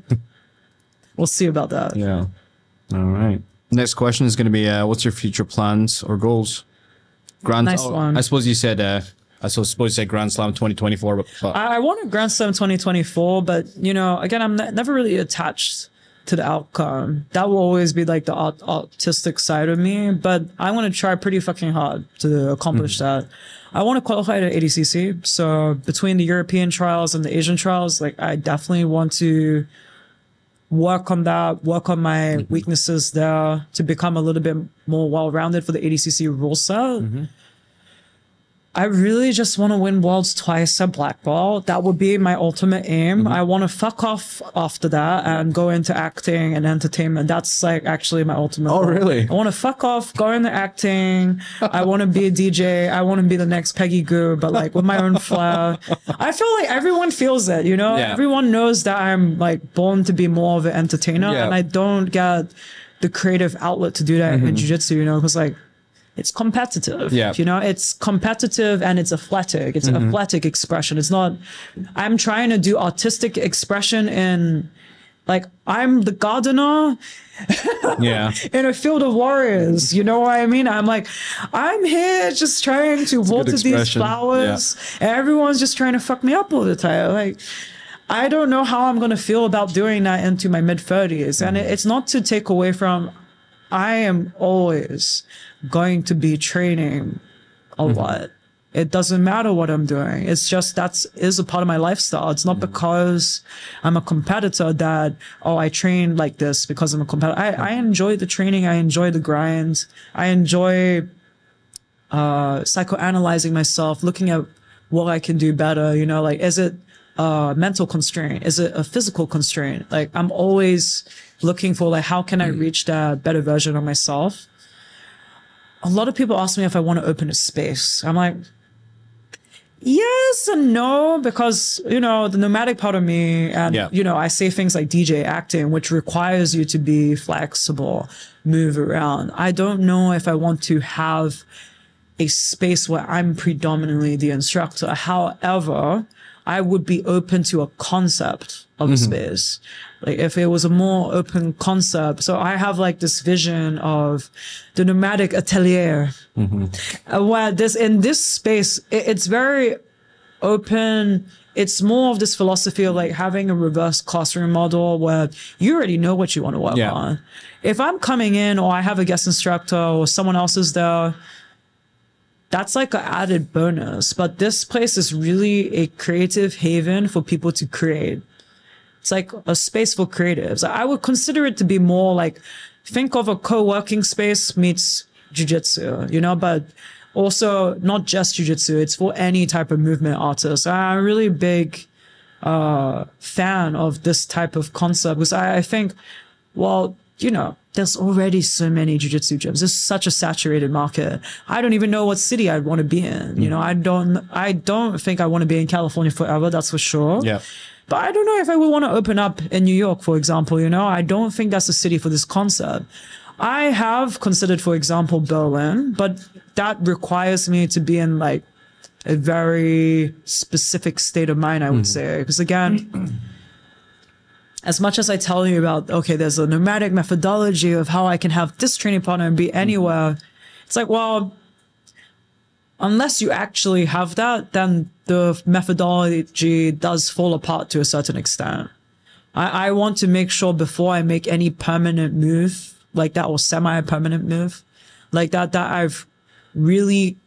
Speaker 2: we'll see about that.
Speaker 1: Yeah. All right. Next question is going to be, uh, what's your future plans or goals? Grand.
Speaker 2: Nice one.
Speaker 1: I suppose you said. Uh, I suppose you said Grand Slam 2024, but, but
Speaker 2: I, I wanted Grand Slam 2024, but you know, again, I'm ne- never really attached to the outcome. That will always be like the art- artistic side of me, but I want to try pretty fucking hard to accomplish mm-hmm. that. I want to qualify to ADCC. So between the European trials and the Asian trials, like I definitely want to work on that, work on my mm-hmm. weaknesses there to become a little bit more well-rounded for the ADCC rule set. Mm-hmm. I really just want to win worlds twice at black belt. That would be my ultimate aim. Mm-hmm. I want to fuck off after that and go into acting and entertainment. That's like actually my ultimate.
Speaker 1: Oh,
Speaker 2: goal.
Speaker 1: really?
Speaker 2: I want to fuck off, go into acting. I want to be a DJ. I want to be the next Peggy Gou, but like with my own flair. I feel like everyone feels it, you know?
Speaker 1: Yeah.
Speaker 2: Everyone knows that I'm like born to be more of an entertainer
Speaker 1: Yeah.
Speaker 2: and I don't get the creative outlet to do that in mm-hmm. jiu-jitsu, you know, because like it's competitive.
Speaker 1: Yeah.
Speaker 2: You know, it's competitive and it's athletic. It's an athletic expression. It's not, I'm trying to do artistic expression in, like, I'm the gardener
Speaker 1: yeah.
Speaker 2: in a field of warriors. You know what I mean? I'm like, I'm here just trying to water these flowers, and everyone's just trying to fuck me up all the time. Like, I don't know how I'm gonna feel about doing that into my mid 30s, and it, it's not to take away from. I am always going to be training a mm-hmm. lot. It doesn't matter what I'm doing. It's just that's is a part of my lifestyle. It's not mm-hmm. because I'm a competitor that oh I train like this because I'm a competitor. I, I mm-hmm. enjoy the training. I enjoy the grind. I enjoy uh psychoanalyzing myself, looking at what I can do better. You know, like is it a mental constraint? Is it a physical constraint? Like I'm always looking for like how can I reach that better version of myself? A lot of people ask me if I want to open a space. I'm like, yes and no, because you know the nomadic part of me, and
Speaker 1: Yeah.
Speaker 2: you know I say things like DJ acting, which requires you to be flexible, move around. I don't know if I want to have a space where I'm predominantly the instructor. However, I would be open to a concept of a space. Like if it was a more open concept. So I have like this vision of the nomadic atelier. Uh, where this in this space, it- it's very open. It's more of this philosophy of like having a reverse classroom model where you already know what you want to work
Speaker 1: Yeah.
Speaker 2: on. If I'm coming in or I have a guest instructor or someone else is there, that's like an added bonus. But this place is really a creative haven for people to create. It's like a space for creatives. I would consider it to be more like think of a co-working space meets jujitsu, you know, but also not just jujitsu. It's for any type of movement artist. I'm a really big uh, fan of this type of concept because I, I think, well, you know, there's already so many jujitsu gyms. There's such a saturated market. I don't even know what city I'd want to be in. You know, I don't, I don't think I want to be in California forever. That's for sure.
Speaker 1: Yeah.
Speaker 2: But I don't know if I would want to open up in New York, for example. You know, I don't think that's a city for this concert. I have considered, for example, Berlin, but that requires me to be in like a very specific state of mind, I would mm. say. Because again, as much as I tell you about, okay, there's a nomadic methodology of how I can have this training partner and be mm-hmm. anywhere, it's like, well, unless you actually have that, then the methodology does fall apart to a certain extent. I, I want to make sure before I make any permanent move like that or semi-permanent move like that, that I've really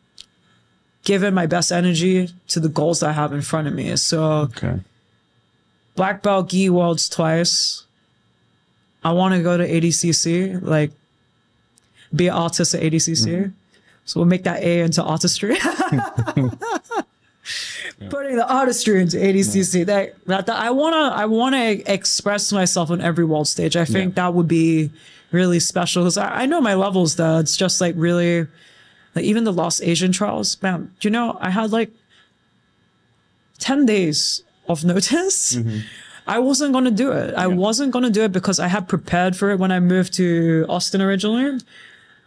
Speaker 2: given my best energy to the goals I have in front of me. So
Speaker 1: Okay.
Speaker 2: black belt gi worlds twice. I want to go to ADCC, like be an artist at ADCC. Mm. So we'll make that A into artistry. Putting the artistry into ADCC. That, that, that I wanna I wanna express myself on every world stage. I think that would be really special because I, I know my levels though. It's just like really like even the Lost Asian trials, man, you know, I had like 10 days of notice. Mm-hmm. I wasn't going to do it. I wasn't going to do it because I had prepared for it when I moved to Austin originally.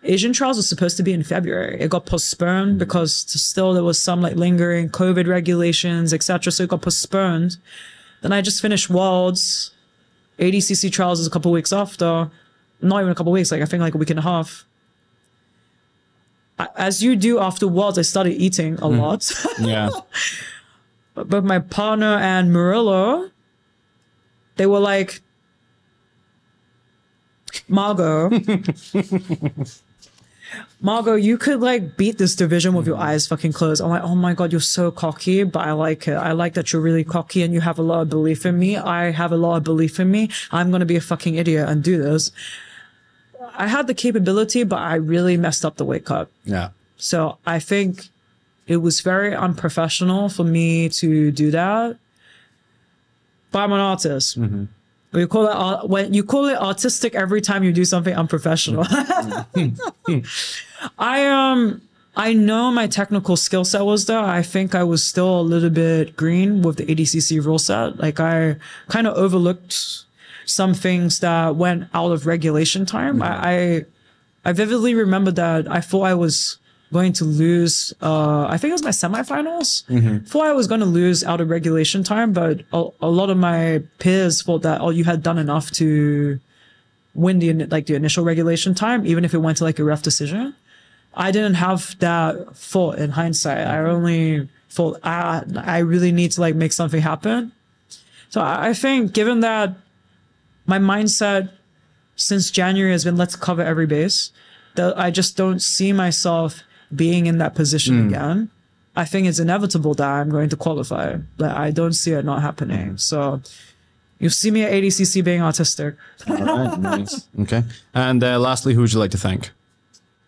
Speaker 2: Asian trials was supposed to be in February. It got postponed hmm. because still there was some like lingering COVID regulations, etc. So it got postponed. Then I just finished Worlds. ADCC trials is a couple weeks after. Not even a couple weeks, like I think like a week and a half. As you do after Worlds, I started eating a hmm. lot.
Speaker 1: Yeah.
Speaker 2: but my partner and Murilo, they were like, Margot, Margot, you could like beat this division with your mm-hmm. eyes fucking closed. I'm like, oh my god, you're so cocky, but I like it. I like that you're really cocky and you have a lot of belief in me. I have a lot of belief in me. I'm gonna be a fucking idiot and do this. I had the capability, but I really messed up the wake up.
Speaker 1: Yeah.
Speaker 2: So I think it was very unprofessional for me to do that. But I'm an artist. Mm-hmm. You call it when you call it artistic every time you do something unprofessional. Hmm. Hmm. Hmm. I um I know my technical skill set was there. I think I was still a little bit green with the ADCC rule set. Like I kind of overlooked some things that went out of regulation time. I, I I vividly remember that I thought I was going to lose. Uh, I think it was my semifinals. Thought I was going to lose out of regulation time, but a, a lot of my peers thought that oh, you had done enough to win the like the initial regulation time, even if it went to like a ref decision. I didn't have that thought in hindsight. I only thought ah, I really need to like make something happen. So I I think given that my mindset since January has been let's cover every base, that I just don't see myself being in that position again. I think it's inevitable that I'm going to qualify. Like I don't see it not happening. So you see me at ADCC being autistic.
Speaker 1: All right. Nice. Okay. And uh, lastly, who would you like to thank?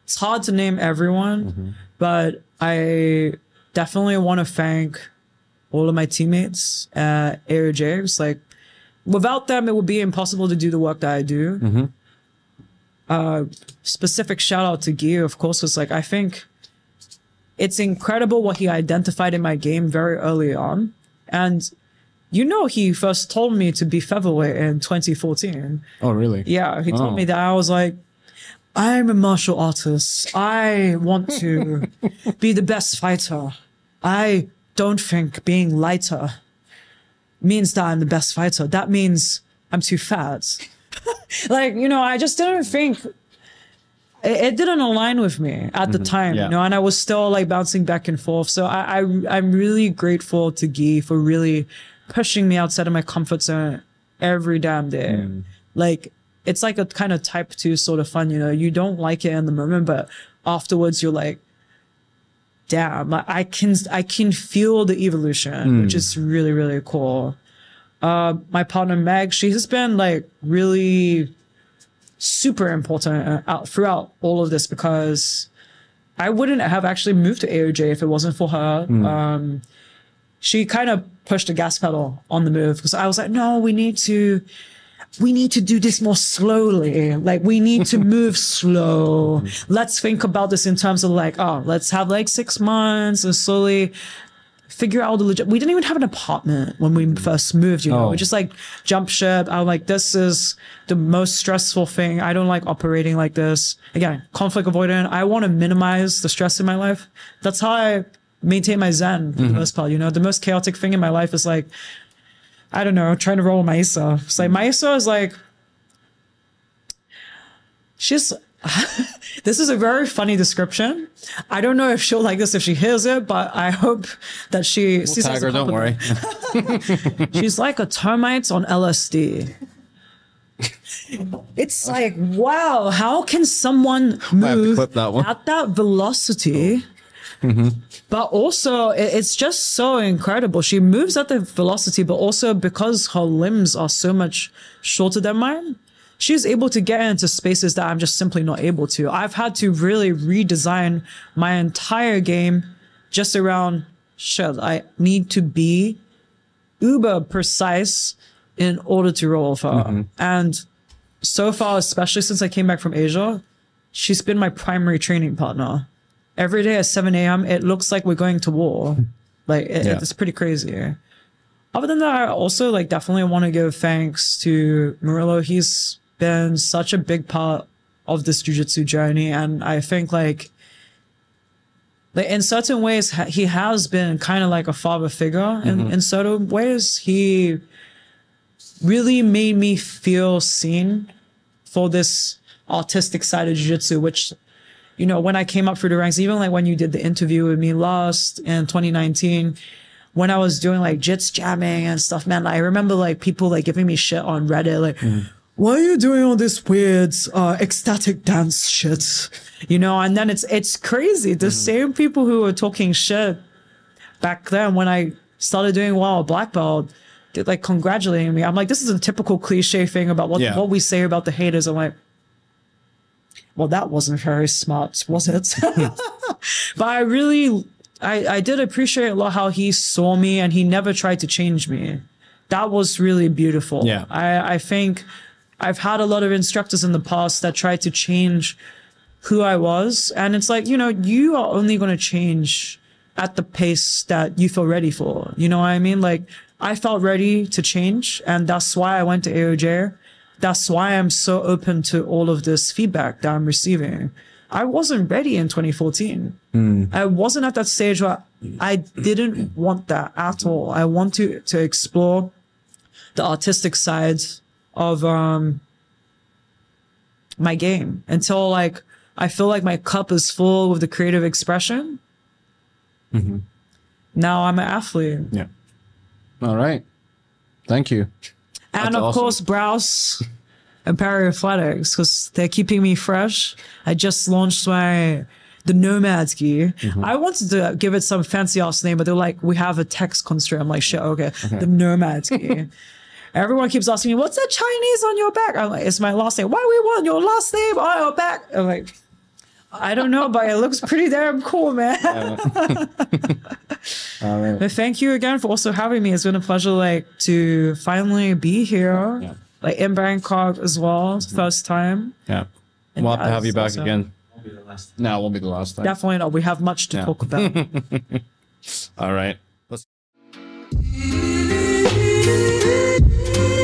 Speaker 2: It's hard to name everyone, but I definitely want to thank all of my teammates at AOJ. It's like without them, it would be impossible to do the work that I do. Uh, specific shout out to Gear, of course, was like I think it's incredible what he identified in my game very early on, and you know he first told me to be featherweight in 2014.
Speaker 1: Oh, really?
Speaker 2: Yeah, he told
Speaker 1: Oh.
Speaker 2: me that I was like, I'm a martial artist. I want to be the best fighter. I don't think being lighter means that I'm the best fighter. That means I'm too fat. like, you know, I just didn't think it, it didn't align with me at the mm-hmm. time,
Speaker 1: Yeah.
Speaker 2: you know, and I was still like bouncing back and forth. So I, I I'm really grateful to Guy for really pushing me outside of my comfort zone every damn day. Mm. Like it's like a kind of type two sort of fun, you know. You don't like it in the moment, but afterwards you're like, damn, I I can I can feel the evolution, mm. which is really, really cool. Uh, my partner Meg, she has been like really super important uh, throughout all of this because I wouldn't have actually moved to AOJ if it wasn't for her. Um, she kind of pushed the gas pedal on the move because I was like, no, we need to, we need to do this more slowly. Like we need to move slow. Let's think about this in terms of like, oh, let's have like six months and slowly figure out the legit. We didn't even have an apartment when we mm-hmm. first moved. You know,
Speaker 1: Oh.
Speaker 2: we just like jump ship. I'm like, this is the most stressful thing. I don't like operating like this. Again, conflict avoidant. I want to minimize the stress in my life. That's how I maintain my zen for the mm-hmm. most part. You know, the most chaotic thing in my life is like, I don't know, trying to roll with Mayssa. It's like Mayssa is like, she's. this is a very funny description. I don't know if she'll like this if she hears it, but I hope that she sees it
Speaker 1: Tag her, don't worry.
Speaker 2: She's like a termite on LSD. It's like, wow, how can someone move
Speaker 1: that one.
Speaker 2: at that velocity? Mm-hmm. But also, it's just so incredible. She moves at the velocity, but also because her limbs are so much shorter than mine, she's able to get into spaces that I'm just simply not able to. I've had to really redesign my entire game just around shit. I need to be uber precise in order to roll with her. Mm-hmm. And so far, especially since I came back from Asia, she's been my primary training partner. Every day at 7 a.m., it looks like we're going to war. Like, it,
Speaker 1: Yeah.
Speaker 2: it's pretty crazy. Other than that, I also like definitely want to give thanks to Murilo. He's been such a big part of this jujitsu journey. And I think like, like in certain ways, he has been kind of like a father figure. In, mm-hmm. in certain ways, he really made me feel seen for this autistic side of jiu-jitsu, which, you know, when I came up through the ranks, even like when you did the interview with me last in 2019, when I was doing like jits jamming and stuff, man, I remember like people like giving me shit on Reddit, like, mm-hmm. Why are you doing all this weird, uh, ecstatic dance shit? You know, and then it's, it's crazy. The same people who were talking shit back then when I started doing well at black belt, they're like congratulating me. I'm like, this is a typical cliche thing about what,
Speaker 1: Yeah.
Speaker 2: what we say about the haters. I'm like, well, that wasn't very smart, was it? but I really, I, I did appreciate a lot how he saw me and he never tried to change me. That was really beautiful.
Speaker 1: Yeah.
Speaker 2: I, I think I've had a lot of instructors in the past that tried to change who I was. And it's like, you know, you are only going to change at the pace that you feel ready for. You know what I mean? Like, I felt ready to change. And that's why I went to AOJ. That's why I'm so open to all of this feedback that I'm receiving. I wasn't ready in 2014. Hmm. I wasn't at that stage where I didn't want that at all. I want to, to explore the artistic side of, um, my game until like I feel like my cup is full with the creative expression. Now I'm an athlete.
Speaker 1: Yeah. All right. Thank you.
Speaker 2: And
Speaker 1: That's
Speaker 2: of
Speaker 1: awesome.
Speaker 2: course, Braus and Parry Athletics because they're keeping me fresh. I just launched my the Nomad ski.
Speaker 1: Mm-hmm.
Speaker 2: I wanted to give it some fancy ass name, but they're like, we have a text constraint. I'm like, shit, okay, the Nomad ski. Everyone keeps asking me, "What's that Chinese on your back?" I'm like, "It's my last name." Why we want your last name on your back? I'm like, I don't know, but it looks pretty damn cool, man.
Speaker 1: Yeah. Oh,
Speaker 2: but thank you again for also having me. It's been a pleasure, like to finally be here,
Speaker 1: yeah.
Speaker 2: like in Bangkok as well, mm-hmm. first time.
Speaker 1: Yeah, and we'll have to have you back again. No, it won't be the last time.
Speaker 2: Definitely not. We have much to
Speaker 1: yeah.
Speaker 2: talk about.
Speaker 1: All right. Let's- Música